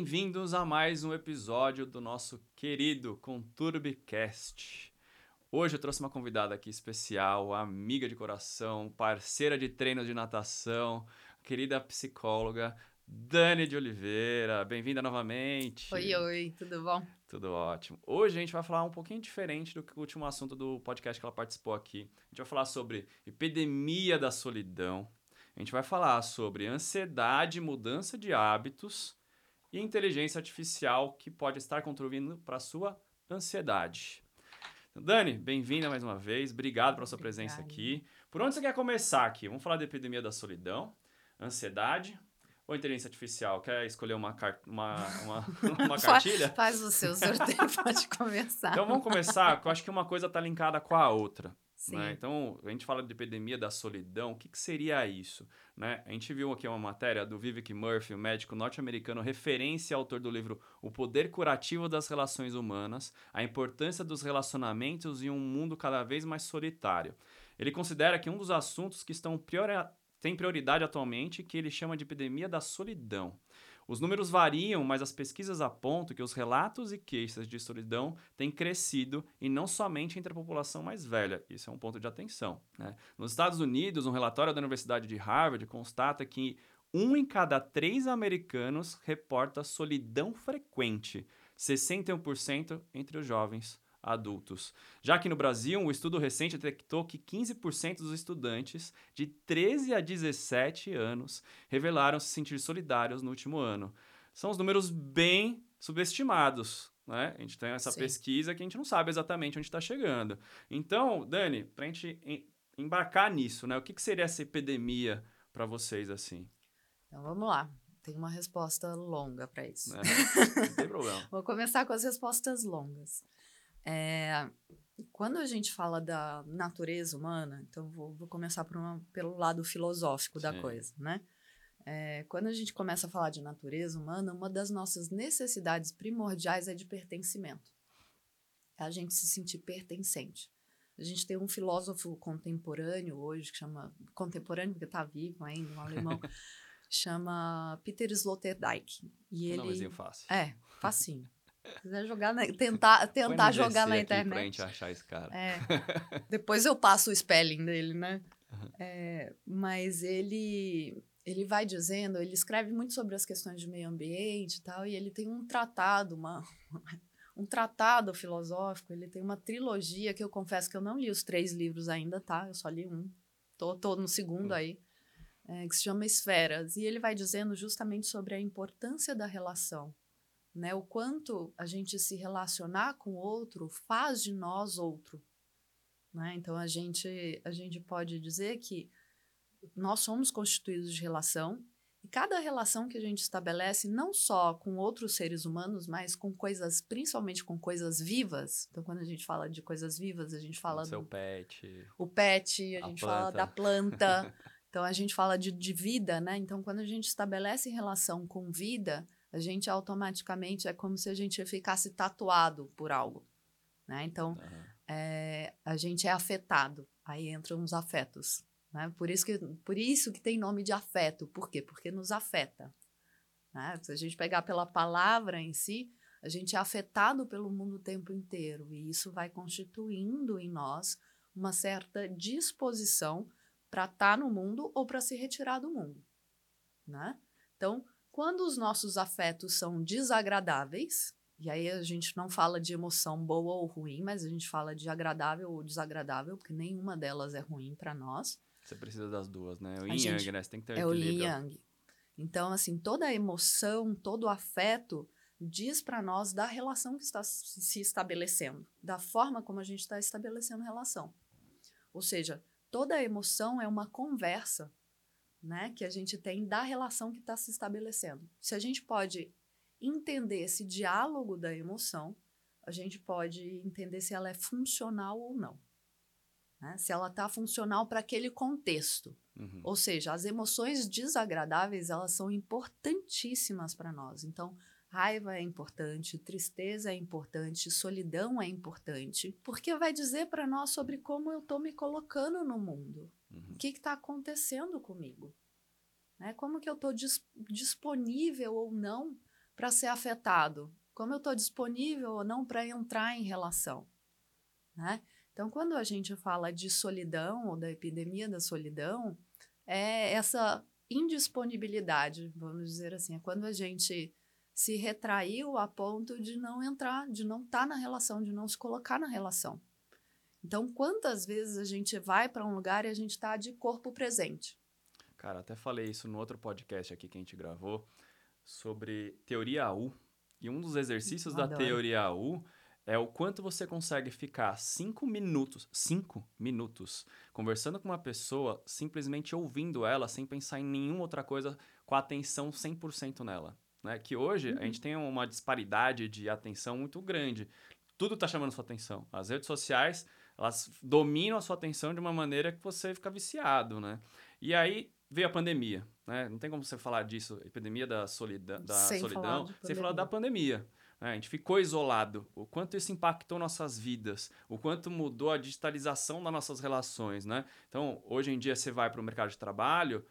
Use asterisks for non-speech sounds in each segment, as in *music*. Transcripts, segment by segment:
bem-vindos a mais um episódio do nosso querido Conturbicast. Hoje eu trouxe uma convidada aqui especial, amiga de coração, parceira de treinos de natação, querida psicóloga, Dani de Oliveira. Bem-vinda novamente. Oi, oi, tudo bom? Tudo ótimo. Hoje a gente vai falar um pouquinho diferente do que o último assunto do podcast que ela participou aqui. A gente vai falar sobre epidemia da solidão. A gente vai falar sobre ansiedade, mudança de hábitos e inteligência artificial que pode estar contribuindo para a sua ansiedade. Dani, bem-vinda mais uma vez. Obrigado pela sua Obrigada. presença aqui. Por onde você quer começar aqui? Vamos falar da epidemia da solidão, ansiedade ou inteligência artificial? Quer escolher uma, car uma, uma, *laughs* uma cartilha? Faz o seu sorteio, *laughs* pode começar. Então vamos começar, porque eu acho que uma coisa está linkada com a outra. Né? Então, a gente fala de epidemia da solidão, o que, que seria isso? Né? A gente viu aqui uma matéria do Vivek Murphy, um médico norte-americano, referência autor do livro O Poder Curativo das Relações Humanas, a importância dos relacionamentos em um mundo cada vez mais solitário. Ele considera que um dos assuntos que estão priori tem prioridade atualmente, que ele chama de epidemia da solidão. Os números variam, mas as pesquisas apontam que os relatos e queixas de solidão têm crescido e não somente entre a população mais velha. Isso é um ponto de atenção. Né? Nos Estados Unidos, um relatório da Universidade de Harvard constata que um em cada três americanos reporta solidão frequente, 61% entre os jovens adultos. Já que no Brasil, um estudo recente detectou que 15% dos estudantes de 13 a 17 anos revelaram se sentir solidários no último ano. São os números bem subestimados. Né? A gente tem essa Sim. pesquisa que a gente não sabe exatamente onde está chegando. Então, Dani, para a gente em- embarcar nisso, né? o que, que seria essa epidemia para vocês assim? Então vamos lá. Tem uma resposta longa para isso. Né? Não tem problema. *laughs* Vou começar com as respostas longas. É, quando a gente fala da natureza humana, então vou, vou começar por uma- pelo lado filosófico da Sim. coisa, né? É, quando a gente começa a falar de natureza humana, uma das nossas necessidades primordiais é de pertencimento. É a gente se sentir pertencente. A gente tem um filósofo contemporâneo hoje, que chama. Contemporâneo, porque está vivo ainda, um alemão, *laughs* chama Peter Sloterdijk. E ele. nomezinho fácil. É, facinho. Se quiser jogar na, tentar, *laughs* tentar jogar na aqui Pra internet. gente achar esse cara. É. *laughs* Depois eu passo o spelling dele, né? Uhum. É, mas ele ele vai dizendo, ele escreve muito sobre as questões de meio ambiente e tal, e ele tem um tratado, uma, *laughs* um tratado filosófico, ele tem uma trilogia que eu confesso que eu não li os três livros ainda, tá? Eu só li um. Tô, tô no segundo Hum. aí, é, que se chama Esferas. E ele vai dizendo justamente sobre a importância da relação né? O quanto a gente se relacionar com o outro faz de nós outro, né? Então a gente a gente pode dizer que nós somos constituídos de relação e cada relação que a gente estabelece não só com outros seres humanos, mas com coisas, principalmente com coisas vivas. Então quando a gente fala de coisas vivas, a gente fala Seu do pet. o pet, a, A gente fala planta. da planta. *laughs* Então a gente fala de, de vida, né? Então quando a gente estabelece relação com vida, a gente automaticamente é como se a gente ficasse tatuado por algo, né? Então Aham. é, a gente é afetado. Aí entram os afetos, né? Por isso que por isso que tem nome de afeto. Por quê? Porque nos afeta. Né? Se a gente pegar pela palavra em si, a gente é afetado pelo mundo o tempo inteiro e isso vai constituindo em nós uma certa disposição para estar no mundo ou para se retirar do mundo, né? Então, quando os nossos afetos são desagradáveis, e aí a gente não fala de emoção boa ou ruim, mas a gente fala de agradável ou desagradável, porque nenhuma delas é ruim para nós. Você precisa das duas, né? O yin gente- yang, né? Você tem que ter É o yin equilíbrio. yang. Então, assim, toda a emoção, todo o afeto diz para nós da relação que está se estabelecendo, da forma como a gente está estabelecendo relação. Ou seja, toda a emoção é uma conversa, né, que a gente tem da relação que está se estabelecendo. Se a gente pode entender esse diálogo da emoção, a gente pode entender se ela é funcional ou não. né? Se ela está funcional para aquele contexto. Uhum. Ou seja, as emoções desagradáveis, elas são importantíssimas para nós. Então, raiva é importante, tristeza é importante, solidão é importante, porque vai dizer para nós sobre como eu estou me colocando no mundo. Uhum. O que está acontecendo comigo? Né? Como que eu estou dis disponível ou não para ser afetado? Como eu estou disponível ou não para entrar em relação? Né? Então, quando a gente fala de solidão ou da epidemia da solidão, é essa indisponibilidade, vamos dizer assim, é quando a gente se retraiu a ponto de não entrar, de não estar tá na relação, de não se colocar na relação. Então, quantas vezes a gente vai para um lugar e a gente está de corpo presente? Cara, até falei isso no outro podcast aqui que a gente gravou sobre teoria U. E um dos exercícios da teoria U é o quanto você consegue ficar cinco minutos, cinco minutos, conversando com uma pessoa, simplesmente ouvindo ela, sem pensar em nenhuma outra coisa, com a atenção 100% nela. Né? Que hoje uhum. a gente tem uma disparidade de atenção muito grande. Tudo está chamando sua atenção. As redes sociais, elas dominam a sua atenção de uma maneira que você fica viciado, né? E aí veio a pandemia, né? Não tem como você falar disso, epidemia da solidão, da sem solidão, falar sem falar da pandemia. Né? A gente ficou isolado. O quanto isso impactou nossas vidas, o quanto mudou a digitalização das nossas relações, né? Então, hoje em dia você vai para o mercado de trabalho,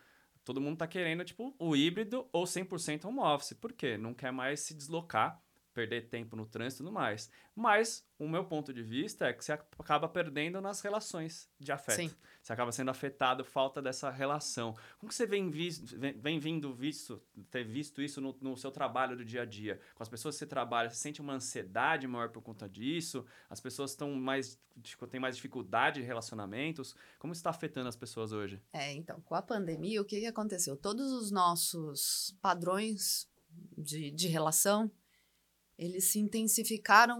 todo mundo está querendo tipo o híbrido ou 100% home office. Por quê? Não quer mais se deslocar perder tempo no trânsito e tudo mais. Mas o meu ponto de vista é que você acaba perdendo nas relações de afeto. Sim. Você acaba sendo afetado, falta dessa relação. Como que você vem, visto, vem, vem vindo visto, ter visto isso no, no, seu trabalho do dia a dia? Com as pessoas que você trabalha, você sente uma ansiedade maior por conta disso? As pessoas estão mais têm mais dificuldade em relacionamentos? Como está afetando as pessoas hoje? É, então, com a pandemia, o que, que aconteceu? Todos os nossos padrões de, de relação eles se intensificaram,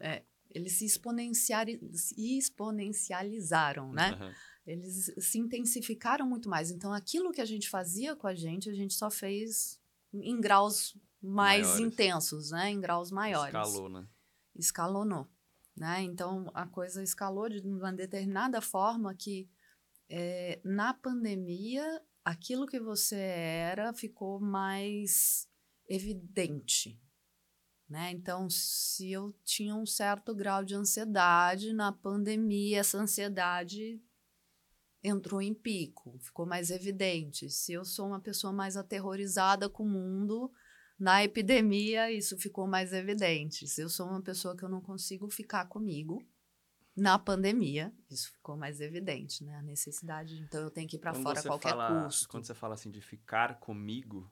é, eles se exponencializaram, né? Uhum. Eles se intensificaram muito mais. Então, aquilo que a gente fazia com a gente, a gente só fez em graus mais maiores. intensos, né? Em graus maiores. Escalou, né? Escalonou. Né? Então, a coisa escalou de uma determinada forma que é, na pandemia, aquilo que você era ficou mais evidente, né? Então, se eu tinha um certo grau de ansiedade na pandemia, essa ansiedade entrou em pico, ficou mais evidente. Se eu sou uma pessoa mais aterrorizada com o mundo, na epidemia isso ficou mais evidente. Se eu sou uma pessoa que eu não consigo ficar comigo, na pandemia, isso ficou mais evidente, né? A necessidade, então eu tenho que ir para fora a qualquer fala, custo. Quando você fala assim de ficar comigo,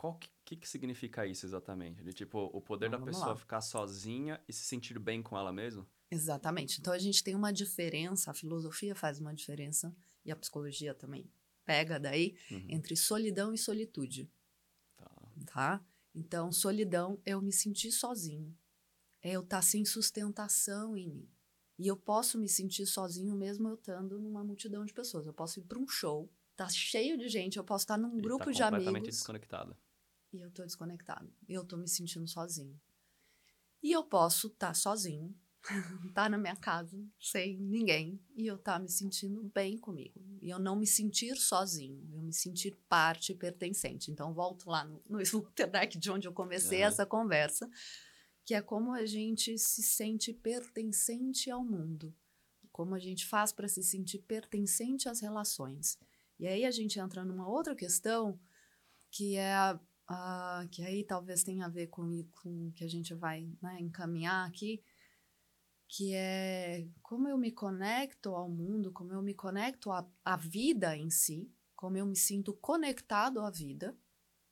qual que, que, que, significa isso exatamente? De tipo, o poder então, da pessoa lá. ficar sozinha e se sentir bem com ela mesma? Exatamente. Então a gente tem uma diferença, a filosofia faz uma diferença e a psicologia também pega daí uhum. entre solidão e solitude. Tá. tá? Então, solidão é eu me sentir sozinho. É eu estar tá sem sustentação em mim. E eu posso me sentir sozinho mesmo eu estando numa multidão de pessoas. Eu posso ir para um show, tá cheio de gente, eu posso estar num e grupo tá de amigos. completamente desconectado e eu tô desconectado. Eu tô me sentindo sozinho. E eu posso estar tá sozinho, estar *laughs* tá na minha casa, sem ninguém, e eu estar tá me sentindo bem comigo. E eu não me sentir sozinho, eu me sentir parte pertencente. Então, volto lá no, no *laughs* de onde eu comecei uhum. essa conversa, que é como a gente se sente pertencente ao mundo. Como a gente faz para se sentir pertencente às relações. E aí a gente entra numa outra questão que é uh, que aí talvez tenha a ver com, com o que a gente vai né, encaminhar aqui, que é como eu me conecto ao mundo, como eu me conecto à, à vida em si, como eu me sinto conectado à vida,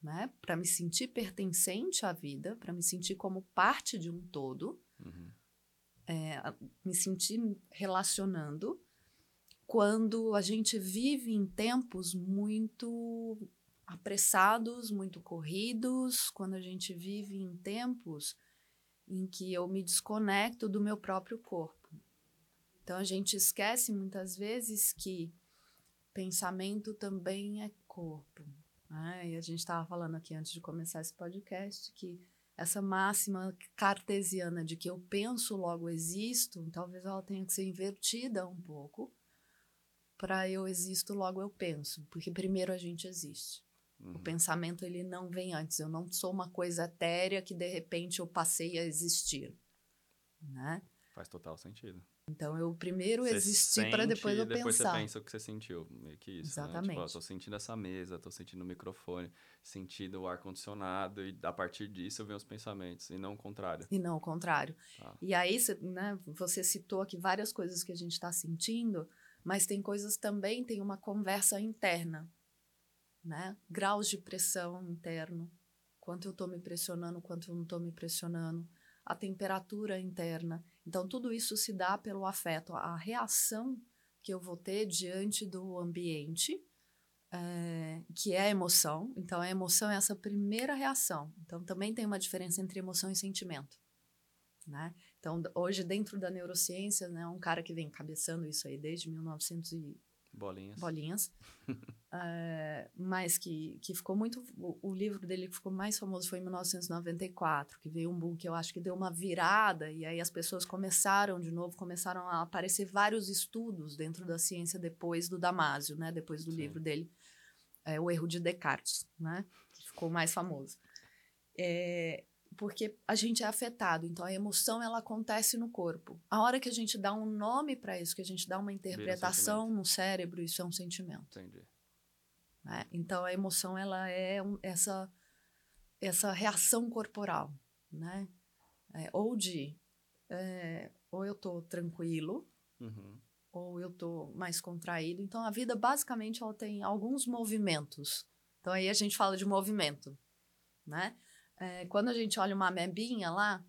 né, para me sentir pertencente à vida, para me sentir como parte de um todo, uhum. é, me sentir relacionando quando a gente vive em tempos muito apressados, muito corridos, quando a gente vive em tempos em que eu me desconecto do meu próprio corpo. Então a gente esquece muitas vezes que pensamento também é corpo. Né? E a gente estava falando aqui antes de começar esse podcast que essa máxima cartesiana de que eu penso, logo existo, talvez ela tenha que ser invertida um pouco para eu existo, logo eu penso, porque primeiro a gente existe. Uhum. O pensamento ele não vem antes. Eu não sou uma coisa etérea que de repente eu passei a existir, né? Faz total sentido. Então eu primeiro você existi para depois eu depois pensar. Depois você pensa o que você sentiu, meio que isso. Exatamente. Né? Tipo, tô sentindo essa mesa, tô sentindo o microfone, sentindo o ar condicionado e a partir disso eu venho os pensamentos e não o contrário. E não o contrário. Tá. E aí né, você citou aqui várias coisas que a gente está sentindo, mas tem coisas também tem uma conversa interna, né? Graus de pressão interno, quanto eu estou me pressionando, quanto eu não estou me pressionando a temperatura interna. Então, tudo isso se dá pelo afeto, a reação que eu vou ter diante do ambiente, é, que é a emoção. Então, a emoção é essa primeira reação. Então, também tem uma diferença entre emoção e sentimento. Né? Então, hoje, dentro da neurociência, né, um cara que vem cabeçando isso aí desde 1900 e Bolinhas. Bolinhas. é, *laughs* mas que, que ficou muito. O, o, livro dele que ficou mais famoso foi em 1994, que veio um boom que eu acho que deu uma virada, e aí as pessoas começaram de novo, começaram a aparecer vários estudos dentro da ciência depois do Damásio, né? Depois do Sim. livro dele, é, O Erro de Descartes, né? Que ficou mais famoso. É, porque a gente é afetado, então a emoção ela acontece no corpo. A hora que a gente dá um nome para isso, que a gente dá uma interpretação no cérebro, isso é um sentimento. Entendi. Né? Então a emoção ela é um, essa essa reação corporal, né? É, ou de é, ou eu tô tranquilo, uhum. ou eu tô mais contraído. Então a vida basicamente ela tem alguns movimentos. Então aí a gente fala de movimento, né? É, quando a gente olha uma amebinha lá,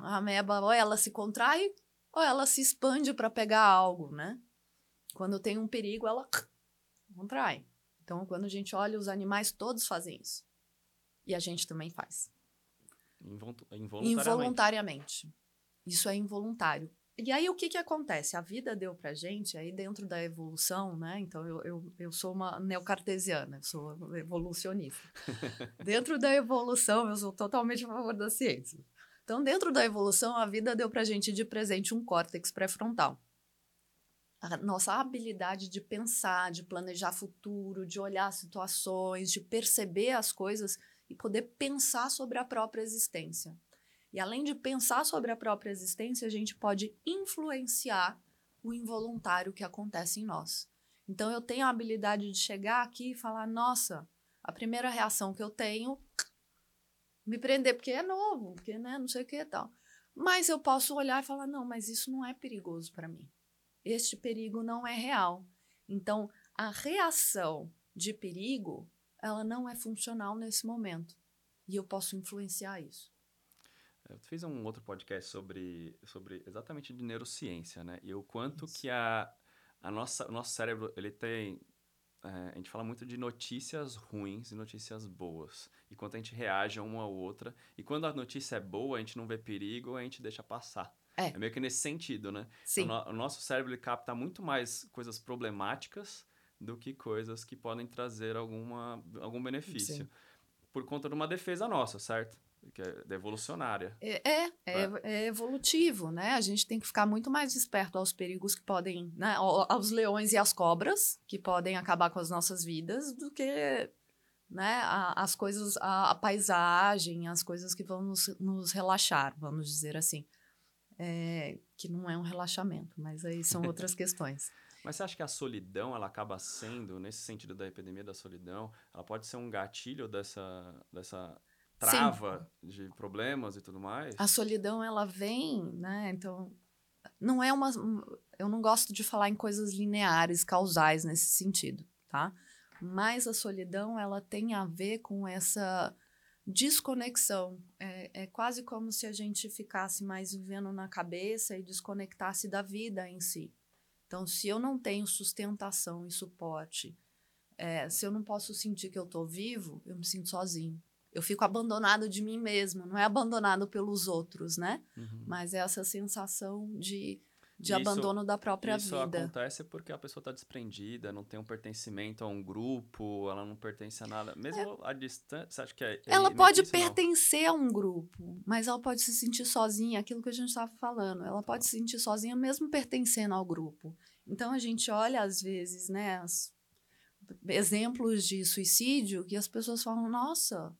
a ameba ou ela se contrai ou ela se expande para pegar algo, né? Quando tem um perigo, ela *coughs* contrai. Então, quando a gente olha, os animais todos fazem isso. E a gente também faz. Involuntariamente. Involuntariamente. Isso é involuntário. E aí, o que, que acontece? A vida deu pra gente, aí dentro da evolução, né? Então, eu, eu, eu sou uma neocartesiana, sou evolucionista. *laughs* dentro da evolução, eu sou totalmente a favor da ciência. Então, dentro da evolução, a vida deu pra gente de presente um córtex pré-frontal. A nossa habilidade de pensar, de planejar futuro, de olhar situações, de perceber as coisas e poder pensar sobre a própria existência. E além de pensar sobre a própria existência, a gente pode influenciar o involuntário que acontece em nós. Então eu tenho a habilidade de chegar aqui e falar: nossa, a primeira reação que eu tenho me prender porque é novo, porque né, não sei o que e tal. Mas eu posso olhar e falar: não, mas isso não é perigoso para mim. Este perigo não é real. Então, a reação de perigo, ela não é funcional nesse momento. E eu posso influenciar isso. Eu fiz um outro podcast sobre, sobre exatamente de neurociência, né? E o quanto Isso. que a, a nossa, o nosso cérebro, ele tem... É, a gente fala muito de notícias ruins e notícias boas. E quanto a gente reage a uma ou outra. E quando a notícia é boa, a gente não vê perigo, a gente deixa passar. É, é meio que nesse sentido, né? Sim. Então, o nosso cérebro ele capta muito mais coisas problemáticas do que coisas que podem trazer alguma, algum benefício. Sim. Por conta de uma defesa nossa, certo? Que é evolucionária. É, é, é, é, evolutivo, né? A gente tem que ficar muito mais esperto aos perigos que podem, né? Aos leões e às cobras que podem acabar com as nossas vidas do que, né? As coisas, a, a paisagem, as coisas que vão nos, nos relaxar, vamos dizer assim. É, que não é um relaxamento, mas aí são *laughs* outras questões. Mas você acha que a solidão, ela acaba sendo, nesse sentido da epidemia da solidão, ela pode ser um gatilho dessa, dessa trava Sim. de problemas e tudo mais. A solidão ela vem, né? Então não é uma eu não gosto de falar em coisas lineares, causais nesse sentido, tá? Mas a solidão ela tem a ver com essa desconexão. É, é quase como se a gente ficasse mais vivendo na cabeça e desconectasse da vida em si. Então, se eu não tenho sustentação e suporte, é, se eu não posso sentir que eu estou vivo, eu me sinto sozinho eu fico abandonado de mim mesmo, não é abandonado pelos outros, né? Uhum. Mas é essa sensação de, de isso, abandono da própria isso vida. Isso acontece porque a pessoa está desprendida, não tem um pertencimento a um grupo, ela não pertence a nada. Mesmo é. a distância, você acha que é. é ela pode pertencer a um grupo, mas ela pode se sentir sozinha, aquilo que a gente estava falando. Ela pode se sentir sozinha mesmo pertencendo ao grupo. Então a gente olha, às vezes, né, as, exemplos de suicídio que as pessoas falam, nossa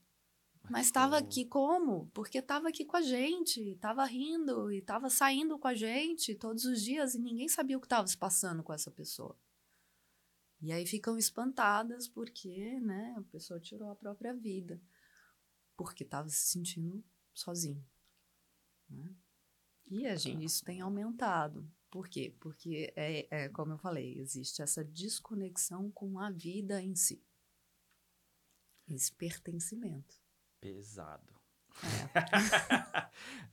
Mas estava aqui como? Porque estava aqui com a gente, estava rindo e estava saindo com a gente todos os dias e ninguém sabia o que estava se passando com essa pessoa. E aí ficam espantadas porque, né, a pessoa tirou a própria vida, porque estava se sentindo sozinho. Né? E a gente, isso tem aumentado. Por quê? Porque, é, é, como eu falei, existe essa desconexão com a vida em si. Esse pertencimento. Pesado. É.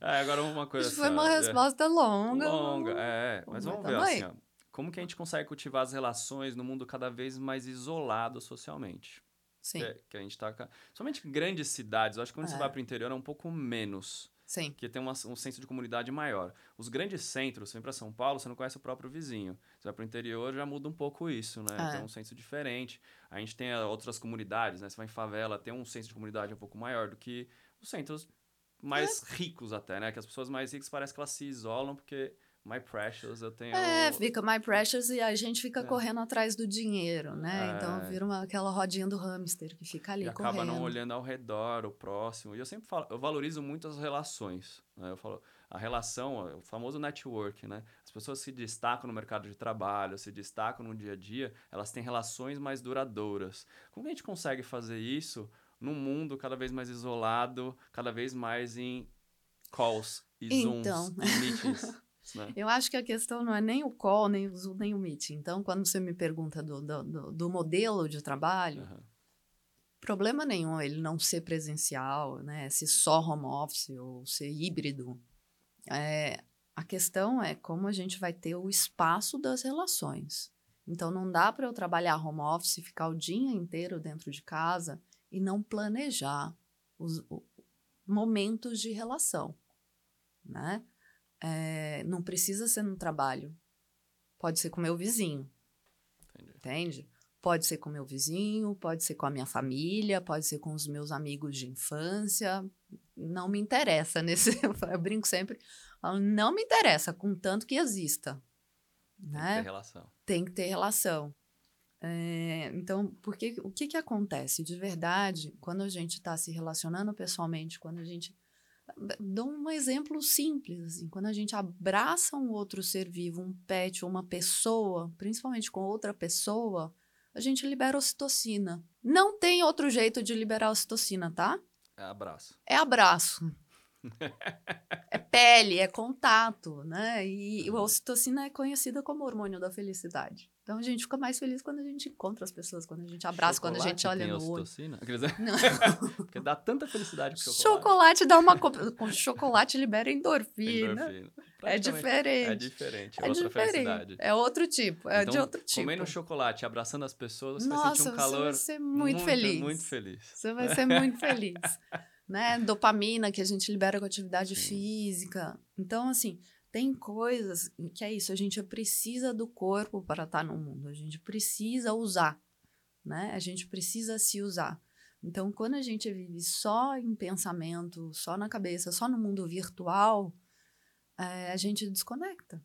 *laughs* é, agora uma coisa Isso foi uma é. resposta longa. Longa, é. Mas vamos ver assim, ó, como que a gente consegue cultivar as relações no mundo cada vez mais isolado socialmente? Sim. Que, que a gente tá... Somente grandes cidades, eu acho que quando é. você vai para o interior é um pouco menos. Sim. Que tem uma, um senso de comunidade maior. Os grandes centros, sempre para São Paulo, você não conhece o próprio vizinho. Você vai para o interior, já muda um pouco isso, né? É. Tem um senso diferente. A gente tem outras comunidades, né? Você vai em favela, tem um senso de comunidade um pouco maior do que os centros mais é. ricos até, né? Que as pessoas mais ricas parece que elas se isolam porque My Precious, eu tenho. É, fica My Precious e a gente fica é. correndo atrás do dinheiro, né? É. Então vira uma, aquela rodinha do hamster que fica ali e correndo. acaba não olhando ao redor, o próximo. E eu sempre falo, eu valorizo muito as relações. Né? Eu falo, a relação, o famoso network, né? As pessoas se destacam no mercado de trabalho, se destacam no dia a dia, elas têm relações mais duradouras. Como a gente consegue fazer isso num mundo cada vez mais isolado, cada vez mais em calls e zooms então. e meetings? *laughs* Né? Eu acho que a questão não é nem o call, nem o Zoom, nem o Meet. Então, quando você me pergunta do, do, do modelo de trabalho, uhum. problema nenhum ele não ser presencial, né? Se só home office ou ser híbrido. É, a questão é como a gente vai ter o espaço das relações. Então, não dá para eu trabalhar home office, ficar o dia inteiro dentro de casa e não planejar os, os momentos de relação, né? É, não precisa ser no trabalho. Pode ser com meu vizinho. Entendi. Entende? Pode ser com meu vizinho, pode ser com a minha família, pode ser com os meus amigos de infância. Não me interessa nesse. *laughs* Eu brinco sempre. Não me interessa, contanto que exista. Tem né? que ter relação. Tem que ter relação. É, então, porque, o que, que acontece? De verdade, quando a gente está se relacionando pessoalmente, quando a gente Dou um exemplo simples, assim, quando a gente abraça um outro ser vivo, um pet ou uma pessoa, principalmente com outra pessoa, a gente libera ocitocina. Não tem outro jeito de liberar ocitocina, tá? É abraço. É abraço. *laughs* é pele, é contato, né? E a ocitocina é conhecida como hormônio da felicidade. Então a gente fica mais feliz quando a gente encontra as pessoas, quando a gente abraça, chocolate quando a gente olha no olho. Dizer, *laughs* Porque dá tanta felicidade com chocolate. Chocolate dá uma. Com chocolate libera endorfina. endorfina. É diferente. É diferente. É, é outra diferente. felicidade. É outro tipo. É então, de outro tipo. Comendo chocolate, abraçando as pessoas, você Nossa, vai sentir um calor. Você vai ser muito, muito feliz. Muito feliz. Você vai ser muito feliz. *laughs* né? Dopamina que a gente libera com atividade Sim. física. Então, assim, tem coisas que é isso, a gente precisa do corpo para estar no mundo, a gente precisa usar, né? A gente precisa se usar. Então, quando a gente vive só em pensamento, só na cabeça, só no mundo virtual, é, a gente desconecta.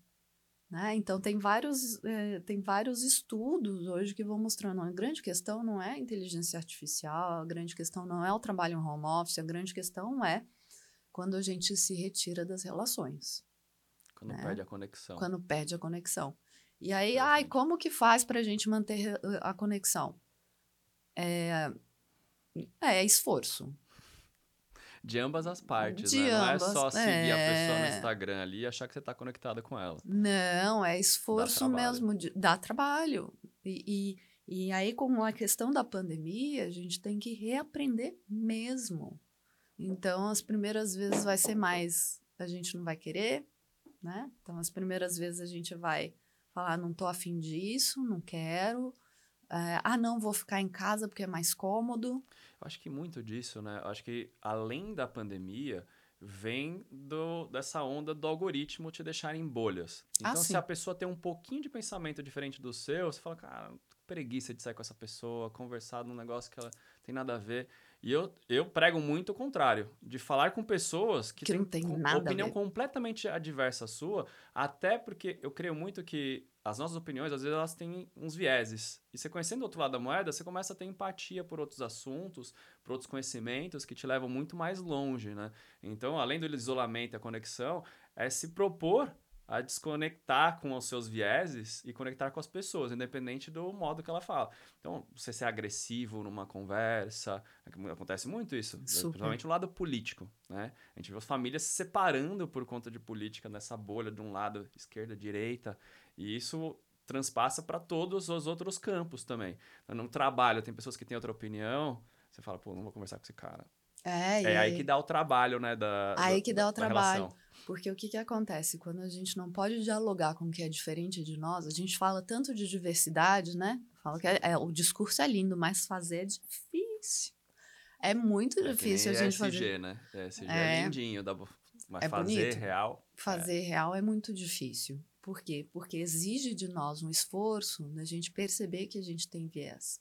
Né? Então, tem vários, é, tem vários estudos hoje que vão mostrando. A grande questão não é a inteligência artificial, a grande questão não é o trabalho em home office, a grande questão é quando a gente se retira das relações. Quando né? perde a conexão. Quando perde a conexão. E aí, ai, como que faz para a gente manter a conexão? É, é esforço. De ambas as partes, né? Ambas, não é só seguir é... a pessoa no Instagram ali e achar que você está conectada com ela. Não, é esforço mesmo, de, dá trabalho. E, e, e aí, com a questão da pandemia, a gente tem que reaprender mesmo. Então, as primeiras vezes vai ser mais, a gente não vai querer, né? Então, as primeiras vezes a gente vai falar, não tô afim disso, não quero. É, ah, não, vou ficar em casa porque é mais cômodo. Eu acho que muito disso, né? Eu acho que além da pandemia, vem do, dessa onda do algoritmo te deixar em bolhas. Ah, então, ah, se a pessoa tem um pouquinho de pensamento diferente do seu, você fala, cara, preguiça de sair com essa pessoa, conversar num negócio que ela tem nada a ver. E eu, eu prego muito o contrário, de falar com pessoas que, que não nada opinião completamente adversa à sua, até porque eu creio muito que as nossas opiniões, às vezes, elas têm uns vieses. E você conhecendo o outro lado da moeda, você começa a ter empatia por outros assuntos, por outros conhecimentos que te levam muito mais longe, né? Então, além do isolamento e a conexão, é se propor a desconectar com os seus vieses e conectar com as pessoas, independente do modo que ela fala. Então, você ser agressivo numa conversa, acontece muito isso, Super. principalmente no lado político, né? A gente vê as famílias se separando por conta de política nessa bolha de um lado esquerda, direita, e isso transpassa para todos os outros campos também. No trabalho, tem pessoas que têm outra opinião, você fala, pô, não vou conversar com esse cara. É, é aí que dá o trabalho, né? Da, aí da, que dá o trabalho. Relação. Porque o que, que acontece? Quando a gente não pode dialogar com o que é diferente de nós, a gente fala tanto de diversidade, né? Fala que é, é o discurso é lindo, mas fazer é difícil. É muito é difícil a gente ESG, fazer. Né? ESG é, é lindinho, dá, mas é fazer bonito. real. Fazer real é muito difícil. Por quê? Porque exige de nós um esforço da gente perceber que a gente tem viés.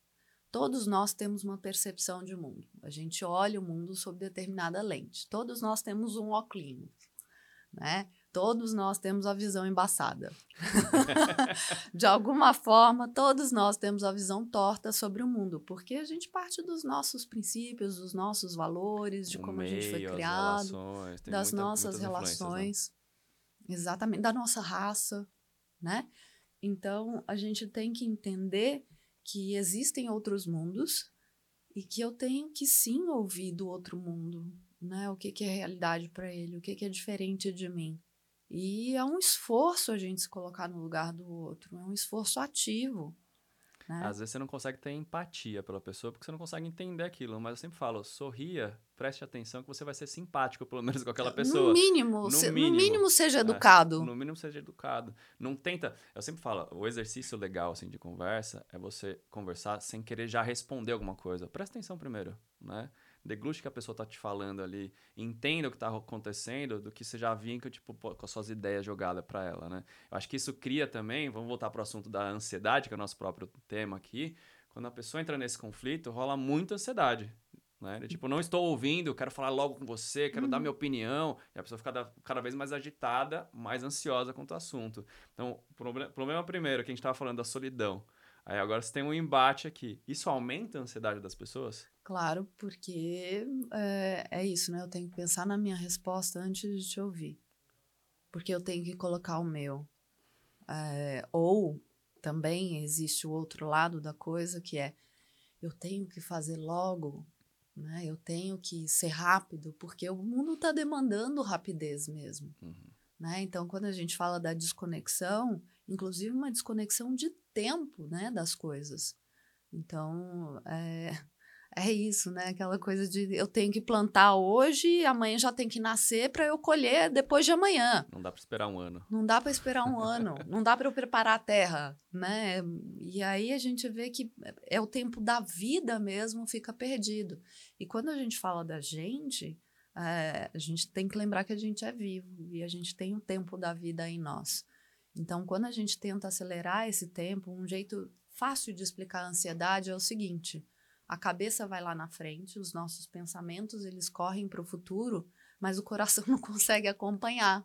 Todos nós temos uma percepção de mundo. A gente olha o mundo sob determinada lente. Todos nós temos um óculos né? Todos nós temos a visão embaçada. *laughs* de alguma forma, todos nós temos a visão torta sobre o mundo, porque a gente parte dos nossos princípios, dos nossos valores, de o como meio, a gente foi criado, relações, das muita, nossas né? relações, né? exatamente, da nossa raça, né? Então, a gente tem que entender que existem outros mundos e que eu tenho que sim ouvir do outro mundo, né? O que, que é realidade para ele, o que, que é diferente de mim. E é um esforço a gente se colocar no lugar do outro, é um esforço ativo. Né? Às vezes você não consegue ter empatia pela pessoa porque você não consegue entender aquilo, mas eu sempre falo, sorria, preste atenção que você vai ser simpático, pelo menos com aquela pessoa. No mínimo, no, se, mínimo, no mínimo seja é, educado. No mínimo seja educado. Não tenta. Eu sempre falo, o exercício legal assim de conversa é você conversar sem querer já responder alguma coisa. Presta atenção primeiro, né? Deglute o que a pessoa tá te falando ali, entenda o que tá acontecendo, do que você já vinca, tipo, com as suas ideias jogadas para ela, né? Eu acho que isso cria também, vamos voltar para o assunto da ansiedade, que é o nosso próprio tema aqui, quando a pessoa entra nesse conflito, rola muita ansiedade. Né? Tipo, não estou ouvindo, quero falar logo com você, quero uhum. dar minha opinião. E a pessoa fica cada, cada vez mais agitada, mais ansiosa quanto ao assunto. Então, o problema, problema primeiro, que a gente estava falando da solidão. Aí agora você tem um embate aqui. Isso aumenta a ansiedade das pessoas? Claro, porque é, é, isso, né? Eu tenho que pensar na minha resposta antes de te ouvir. Porque eu tenho que colocar o meu. É, ou também existe o outro lado da coisa que é eu tenho que fazer logo, né? Eu tenho que ser rápido, porque o mundo está demandando rapidez mesmo. Uhum. Né? Então, quando a gente fala da desconexão, inclusive uma desconexão de tempo né, das coisas. Então, é, *laughs* é isso, né? Aquela coisa de eu tenho que plantar hoje, amanhã já tem que nascer para eu colher depois de amanhã. Não dá para esperar um ano. Não dá para esperar um *laughs* ano. Não dá para eu preparar a terra, né? E aí a gente vê que é o tempo da vida mesmo fica perdido. E quando a gente fala da gente, é, a gente tem que lembrar que a gente é vivo e a gente tem o tempo da vida em nós. Então, quando a gente tenta acelerar esse tempo, um jeito fácil de explicar a ansiedade é o seguinte: a cabeça vai lá na frente, os nossos pensamentos eles correm para o futuro, mas o coração *laughs* não consegue acompanhar.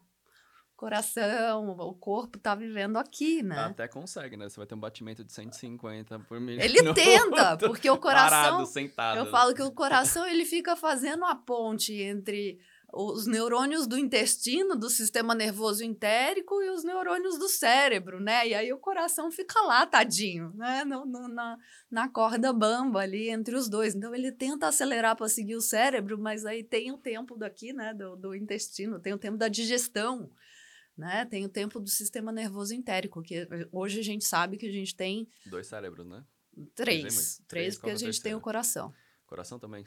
O coração, o corpo está vivendo aqui, né? Até consegue, né? Você vai ter um batimento de 150 por minuto. Ele tenta, porque o *laughs* coração. Parado, sentado. Eu falo que o coração ele fica fazendo a ponte entre os neurônios do intestino, do sistema nervoso entérico e os neurônios do cérebro, né? E aí o coração fica lá, tadinho, né? No, no, na, na corda bamba ali entre os dois. Então ele tenta acelerar para seguir o cérebro, mas aí tem o tempo daqui, né? Do, do intestino, tem o tempo da digestão. Né? Tem o tempo do sistema nervoso entérico, que hoje a gente sabe que a gente tem. Dois cérebros, né? Três. Três, Três porque a gente tem o coração. Coração também.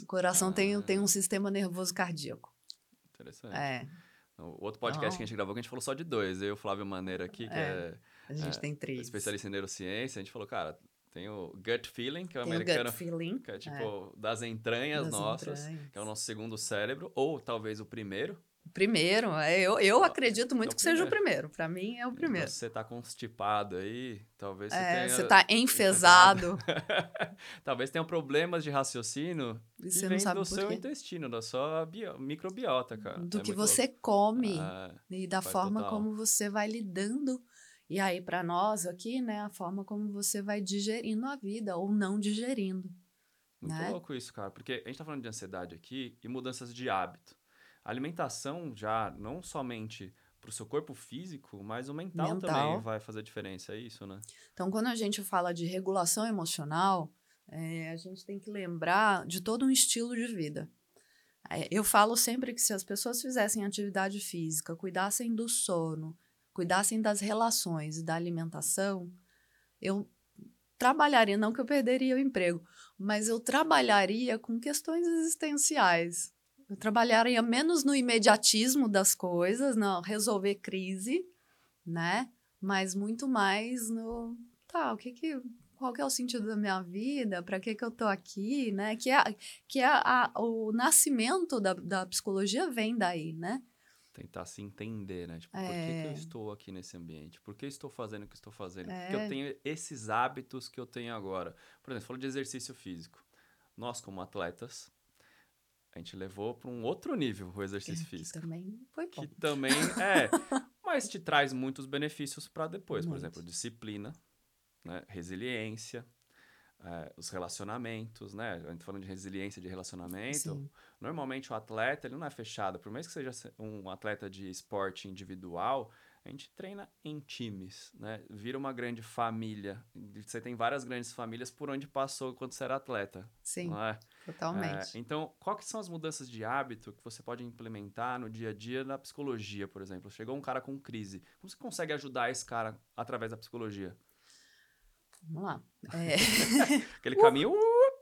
O coração ah. tem, tem um sistema nervoso cardíaco. Interessante. É. O outro podcast Não. que a gente gravou, que a gente falou só de dois. Eu e o Flávio Maneira aqui, que é. é a gente é, tem três. Especialista em neurociência. A gente falou, cara, tem o gut feeling, que é o tem americano. O gut feeling. Que é tipo é. das entranhas das nossas, entranhas. que é o nosso segundo cérebro, ou talvez o primeiro, Primeiro, é, eu, eu acredito muito é que seja o primeiro. Para mim é o primeiro. Então, você tá constipado aí, talvez você é, tenha... Você tá enfesado. *laughs* talvez tenha problemas de raciocínio e que vem do seu quê. intestino, da sua bio... microbiota, cara. Do é que você louco. come ah, e da forma total. como você vai lidando. E aí, para nós aqui, né, a forma como você vai digerindo a vida ou não digerindo. Muito né? louco isso, cara, porque a gente tá falando de ansiedade aqui e mudanças de hábito. A alimentação já não somente para o seu corpo físico, mas o mental, mental, também vai fazer diferença, é isso, né? Então, quando a gente fala de regulação emocional, é, a gente tem que lembrar de todo um estilo de vida. É, eu falo sempre que se as pessoas fizessem atividade física, cuidassem do sono, cuidassem das relações e da alimentação, eu trabalharia, não que eu perderia o emprego, mas eu trabalharia com questões existenciais, eu trabalharia menos no imediatismo das coisas, não resolver crise, né? Mas muito mais no tá, o que que qual que é o sentido da minha vida? Para que que eu tô aqui, né? Que é que é a, o nascimento da, da psicologia vem daí, né? Tentar se entender, né? Tipo, é... por que, que, eu é. estou aqui nesse ambiente? Por que eu estou fazendo o que estou fazendo? É... Porque eu tenho esses hábitos que eu tenho agora. Por exemplo, falou de exercício físico. Nós, como atletas, a gente levou para um outro nível o exercício que físico. também foi bom. Que também é, mas te traz muitos benefícios para depois. Muito. Por exemplo, disciplina, né? resiliência, é, os relacionamentos, né? A gente falando de resiliência de relacionamento. Sim. Normalmente o atleta ele não é fechado. Por mais que seja um atleta de esporte individual, a gente treina em times, né? Vira uma grande família. Você tem várias grandes famílias por onde passou quando você era atleta. Sim, é? Totalmente. É, então, quais são as mudanças de hábito que você pode implementar no dia a dia na psicologia, por exemplo? Chegou um cara com crise. Como você consegue ajudar esse cara através da psicologia? Vamos lá. É... *laughs* Aquele *laughs* caminho... Uh!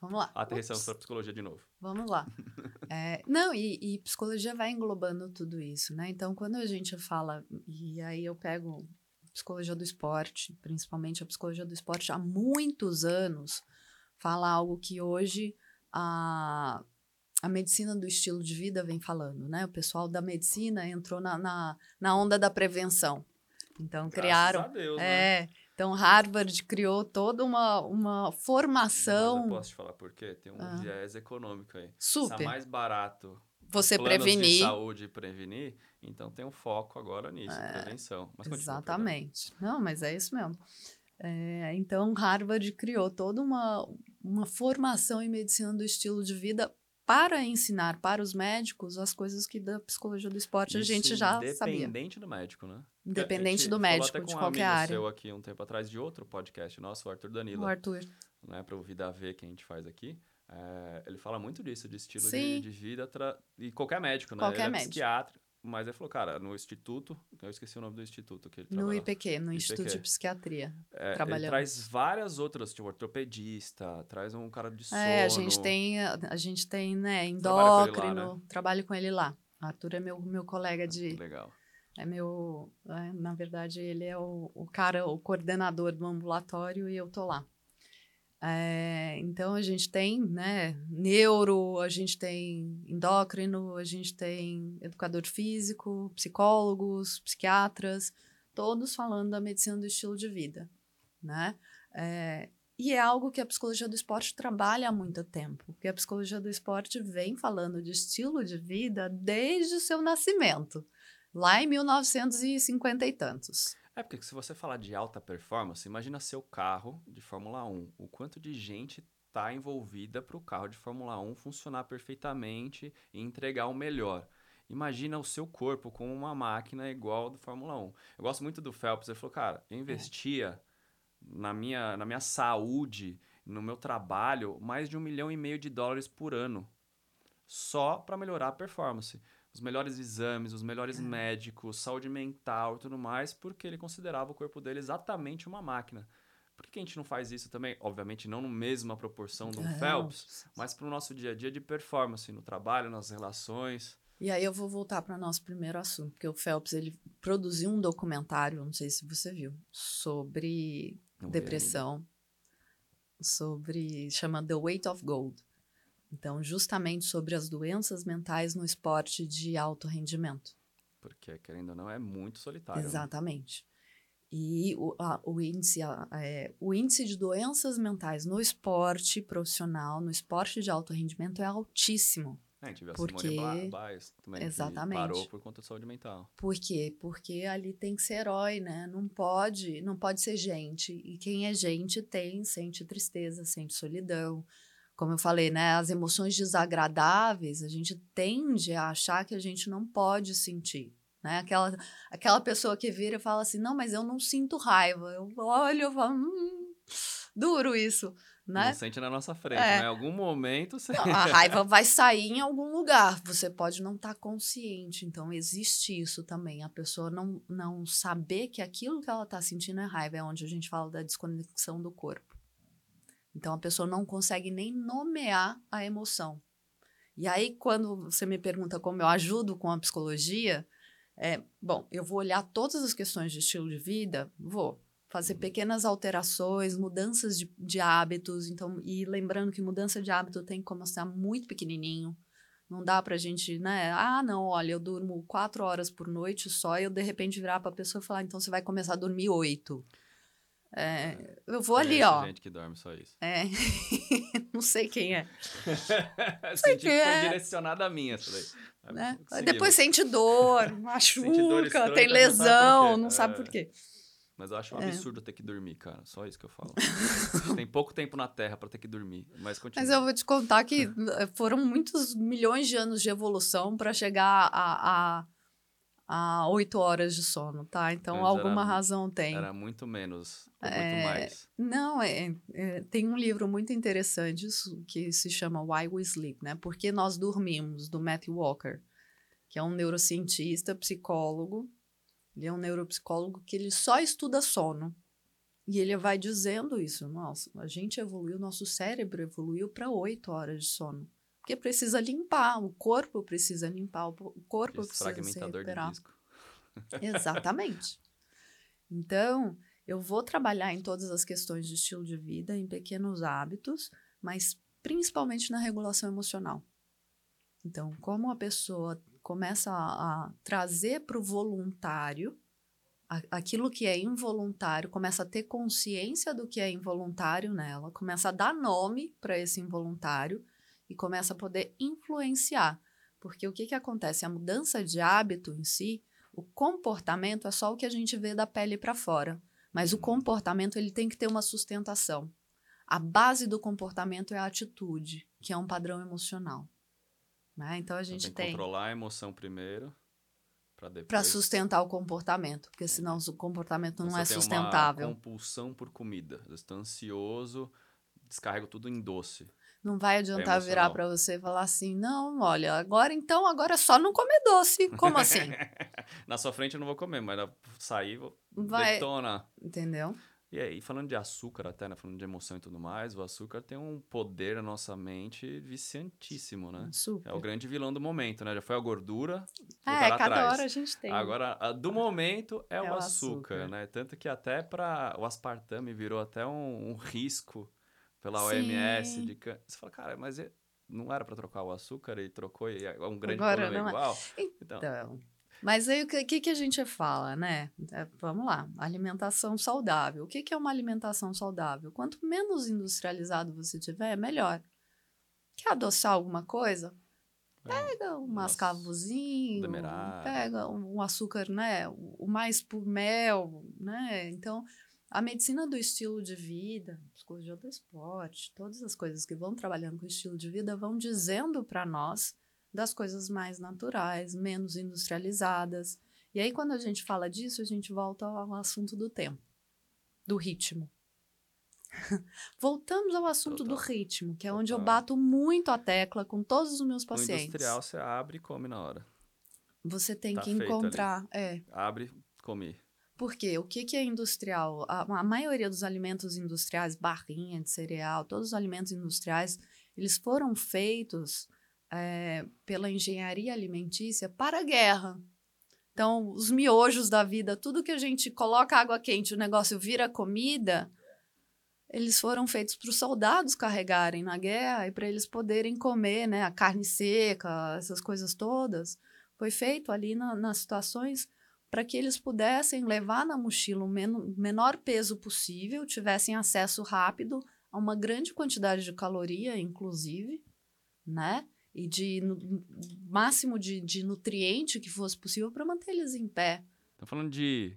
Vamos lá. Aterrissamos para psicologia de novo. Vamos lá. *laughs* É, não, e, e, psicologia vai englobando tudo isso, né? Então, quando a gente fala, e aí eu pego psicologia do esporte, principalmente a psicologia do esporte, há muitos anos, fala algo que hoje a, a medicina do estilo de vida vem falando, né? O pessoal da medicina entrou na, na, na onda da prevenção. Então, Graças criaram. A Deus, é, né? Então, Harvard criou toda uma, uma formação. Mas eu posso te falar por quê? Tem um ah. viés econômico aí. Super. Está mais barato você prevenir. de saúde prevenir, então tem um foco agora nisso, é, prevenção. Mas exatamente. Não, mas é isso mesmo. É, então, Harvard criou toda uma, uma formação em medicina do estilo de vida para ensinar para os médicos as coisas que da psicologia do esporte Isso a gente já sabia. Independente do médico, né? Independente do médico, de qualquer área. seu aqui um tempo atrás de outro podcast nosso, o Arthur Danilo. O Arthur. Né, para o Vida V que a gente faz aqui. É, ele fala muito disso, de estilo de, de, vida. E qualquer médico, né? Qualquer ele é médico. psiquiatra. Mas ele falou, cara, no instituto, eu esqueci o nome do instituto que ele No IPQ, no IPQ. Instituto de Psiquiatria. É, trabalhando. Ele traz várias outras, tipo ortopedista, traz um cara de sono. É, a gente tem, a gente tem, né, endócrino, lá, né? trabalho com ele lá. Arthur é meu, meu colega ah, de... Legal. É meu, é, na verdade, ele é o, o cara, o coordenador do ambulatório e eu tô lá. É, então a gente tem né, neuro, a gente tem endócrino, a gente tem educador físico, psicólogos, psiquiatras, todos falando da medicina do estilo de vida, né? É, e é algo que a psicologia do esporte trabalha há muito tempo, porque a psicologia do esporte vem falando de estilo de vida desde o seu nascimento, lá em 1950 e tantos. É porque se você falar de alta performance, imagina seu carro de Fórmula 1. O quanto de gente está envolvida para o carro de Fórmula 1 funcionar perfeitamente e entregar o melhor. Imagina o seu corpo como uma máquina igual ao do Fórmula 1. Eu gosto muito do Phelps. Ele falou, cara, eu investia na, minha, na minha saúde, no meu trabalho, mais de um milhão e meio de dólares por ano. Só para melhorar a performance os melhores exames, os melhores é. médicos, saúde mental e tudo mais, porque ele considerava o corpo dele exatamente uma máquina. Por que a gente não faz isso também? Obviamente não na mesma proporção do é. Phelps, mas para o nosso dia a dia de performance, no trabalho, nas relações. E aí eu vou voltar para o nosso primeiro assunto, porque o Phelps ele produziu um documentário, não sei se você viu, sobre não depressão, sobre chama The Weight of Gold. Então, justamente sobre as doenças mentais no esporte de alto rendimento. Porque, querendo ou não, é muito solitário. né? Exatamente. E o, a- o, índice, a- é, o índice de doenças mentais no esporte profissional, no esporte de alto rendimento, é altíssimo. É, a gente viu a Porque- Simone Ba- Biles também, Exatamente. parou por conta de saúde mental. Por quê? Porque ali tem que ser herói, né? Não pode, não pode ser gente. E quem é gente tem, sente tristeza, sente solidão. Como eu falei, né? As emoções desagradáveis, a gente tende a achar que a gente não pode sentir. Né? Aquela, aquela pessoa que vira e fala assim, não, mas eu não sinto raiva. Eu olho e falo, hum, duro isso, né? Não sente na nossa frente, É. né? Em algum momento você... Não, a raiva vai sair em algum lugar. Você pode não estar consciente. Então, existe isso também. A pessoa não, não saber que aquilo que ela está sentindo é raiva. É onde a gente fala da desconexão do corpo. Então, a pessoa não consegue nem nomear a emoção. E aí, quando você me pergunta como eu ajudo com a psicologia, é, bom, eu vou olhar todas as questões de estilo de vida, vou fazer pequenas alterações, mudanças de, de hábitos. Então, e lembrando que mudança de hábito tem que começar muito pequenininho. Não dá pra gente, né? Ah, não, olha, eu durmo quatro horas por noite só e eu de repente virar pra pessoa e falar, então você vai começar a dormir oito. É, eu vou ali, Conheço ó. gente que dorme só isso. É. *laughs* não sei quem é. *laughs* Senti que que foi é. direcionada a mim essa daí. né? Seguimos. Depois sente dor, *laughs* dor machuca, tem não sabe por lesão, não sabe É. por quê. Mas eu acho um É. absurdo ter que dormir, cara. Só isso que eu falo. A gente tem pouco tempo na Terra pra ter que dormir. Mas continua. Mas eu vou te contar que foram muitos milhões de anos de evolução para chegar a, a, a oito horas de sono, tá? Então, Antes alguma era- razão tem. Era muito menos, É, muito mais. Não, é, é, tem um livro muito interessante que se chama Why We Sleep, né? Por que nós dormimos, do Matthew Walker, que é um neurocientista, psicólogo. Ele é um neuropsicólogo que ele só estuda sono. E ele vai dizendo isso. Nossa, a gente evoluiu, nosso cérebro evoluiu para oito horas de sono. Porque precisa limpar, o corpo precisa limpar, o po- o corpo Esse precisa se fragmentador de recuperar. disco. Exatamente. Então, eu vou trabalhar em todas as questões de estilo de vida, em pequenos hábitos, mas principalmente na regulação emocional. Então, como a pessoa começa a, a trazer para o voluntário a- aquilo que é involuntário, começa a ter consciência do que é involuntário nela, começa a dar nome para esse involuntário e começa a poder influenciar. Porque o que, que acontece? A mudança de hábito em si, o comportamento é só o que a gente vê da pele para fora. Mas o comportamento ele tem que ter uma sustentação. A base do comportamento é a atitude, que é um padrão emocional. Né? Então a Então, gente tem que tem controlar a emoção primeiro, pra depois... para sustentar o comportamento, porque senão o comportamento não Você é tem sustentável. uma compulsão por comida. Eu estou ansioso, descarrego tudo em doce. Não vai adiantar virar emocional. para você e falar assim: "Não, olha, agora então, agora é só não comer doce". Como assim? *laughs* Na sua frente eu não vou comer, mas sair, vou Vai, detona. entendeu? E aí, falando de açúcar até, né? Falando de emoção e tudo mais, o açúcar tem um poder na nossa mente viciantíssimo, né? Super. É o grande vilão do momento, né? Já foi a gordura, É, cada atrás. hora a gente tem. Agora, a do momento é, É o o açúcar, açúcar. né? Tanto que até para o aspartame virou até um, um risco pela Sim. OMS. De can... Você fala, cara, mas não era para trocar o açúcar e trocou e é um grande Agora problema é. igual? Então, Então, mas aí o que, que, a gente fala, né? É, vamos lá, alimentação saudável. O que, que é uma alimentação saudável? Quanto menos industrializado você tiver, melhor. Quer adoçar alguma coisa? é, Pega um mascavozinho, demerara. pega um açúcar, né? O mais por mel, né? Então, a medicina do estilo de vida, psicologia do esporte, todas as coisas que vão trabalhando com o estilo de vida vão dizendo para nós das coisas mais naturais, menos industrializadas. E aí, quando a gente fala disso, a gente volta ao assunto do tempo, do ritmo. *laughs* Voltamos ao assunto do Total. ritmo, que é onde eu Total. bato muito a tecla com todos os meus no pacientes. industrial você abre e come na hora. Você tem Tá que ali. encontrar. É. Abre, come. Porque o que, que é industrial? A, a maioria dos alimentos industriais, barrinha de cereal, todos os alimentos industriais, eles foram feitos é, pela engenharia alimentícia para a guerra. Então, os miojos da vida, tudo que a gente coloca água quente, o negócio vira comida, eles foram feitos para os soldados carregarem na guerra e para eles poderem comer, né, a carne seca, essas coisas todas. Foi feito ali na, nas situações para que eles pudessem levar na mochila o men menor peso possível, tivessem acesso rápido a uma grande quantidade de caloria, inclusive, né? E de máximo de, de nutriente que fosse possível para manter eles em pé. Estamos falando de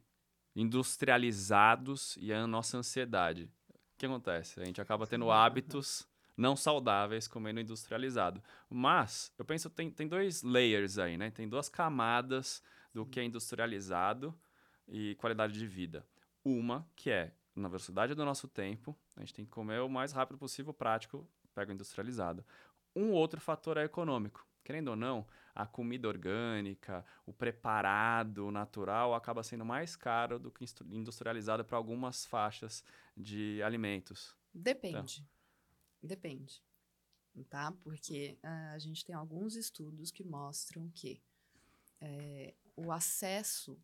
industrializados e a nossa ansiedade que acontece? A gente acaba tendo hábitos não saudáveis comendo industrializado. Mas, eu penso, tem, tem dois layers aí, né? Tem duas camadas do que é industrializado e qualidade de vida. Uma, que é na velocidade do nosso tempo, a gente tem que comer o mais rápido possível, prático, pega o industrializado. Um outro fator é econômico. Querendo ou não, a comida orgânica, o preparado natural acaba sendo mais caro do que industrializado para algumas faixas de alimentos. Depende. Então. Depende. Tá? Porque uh, a gente tem alguns estudos que mostram que é, o acesso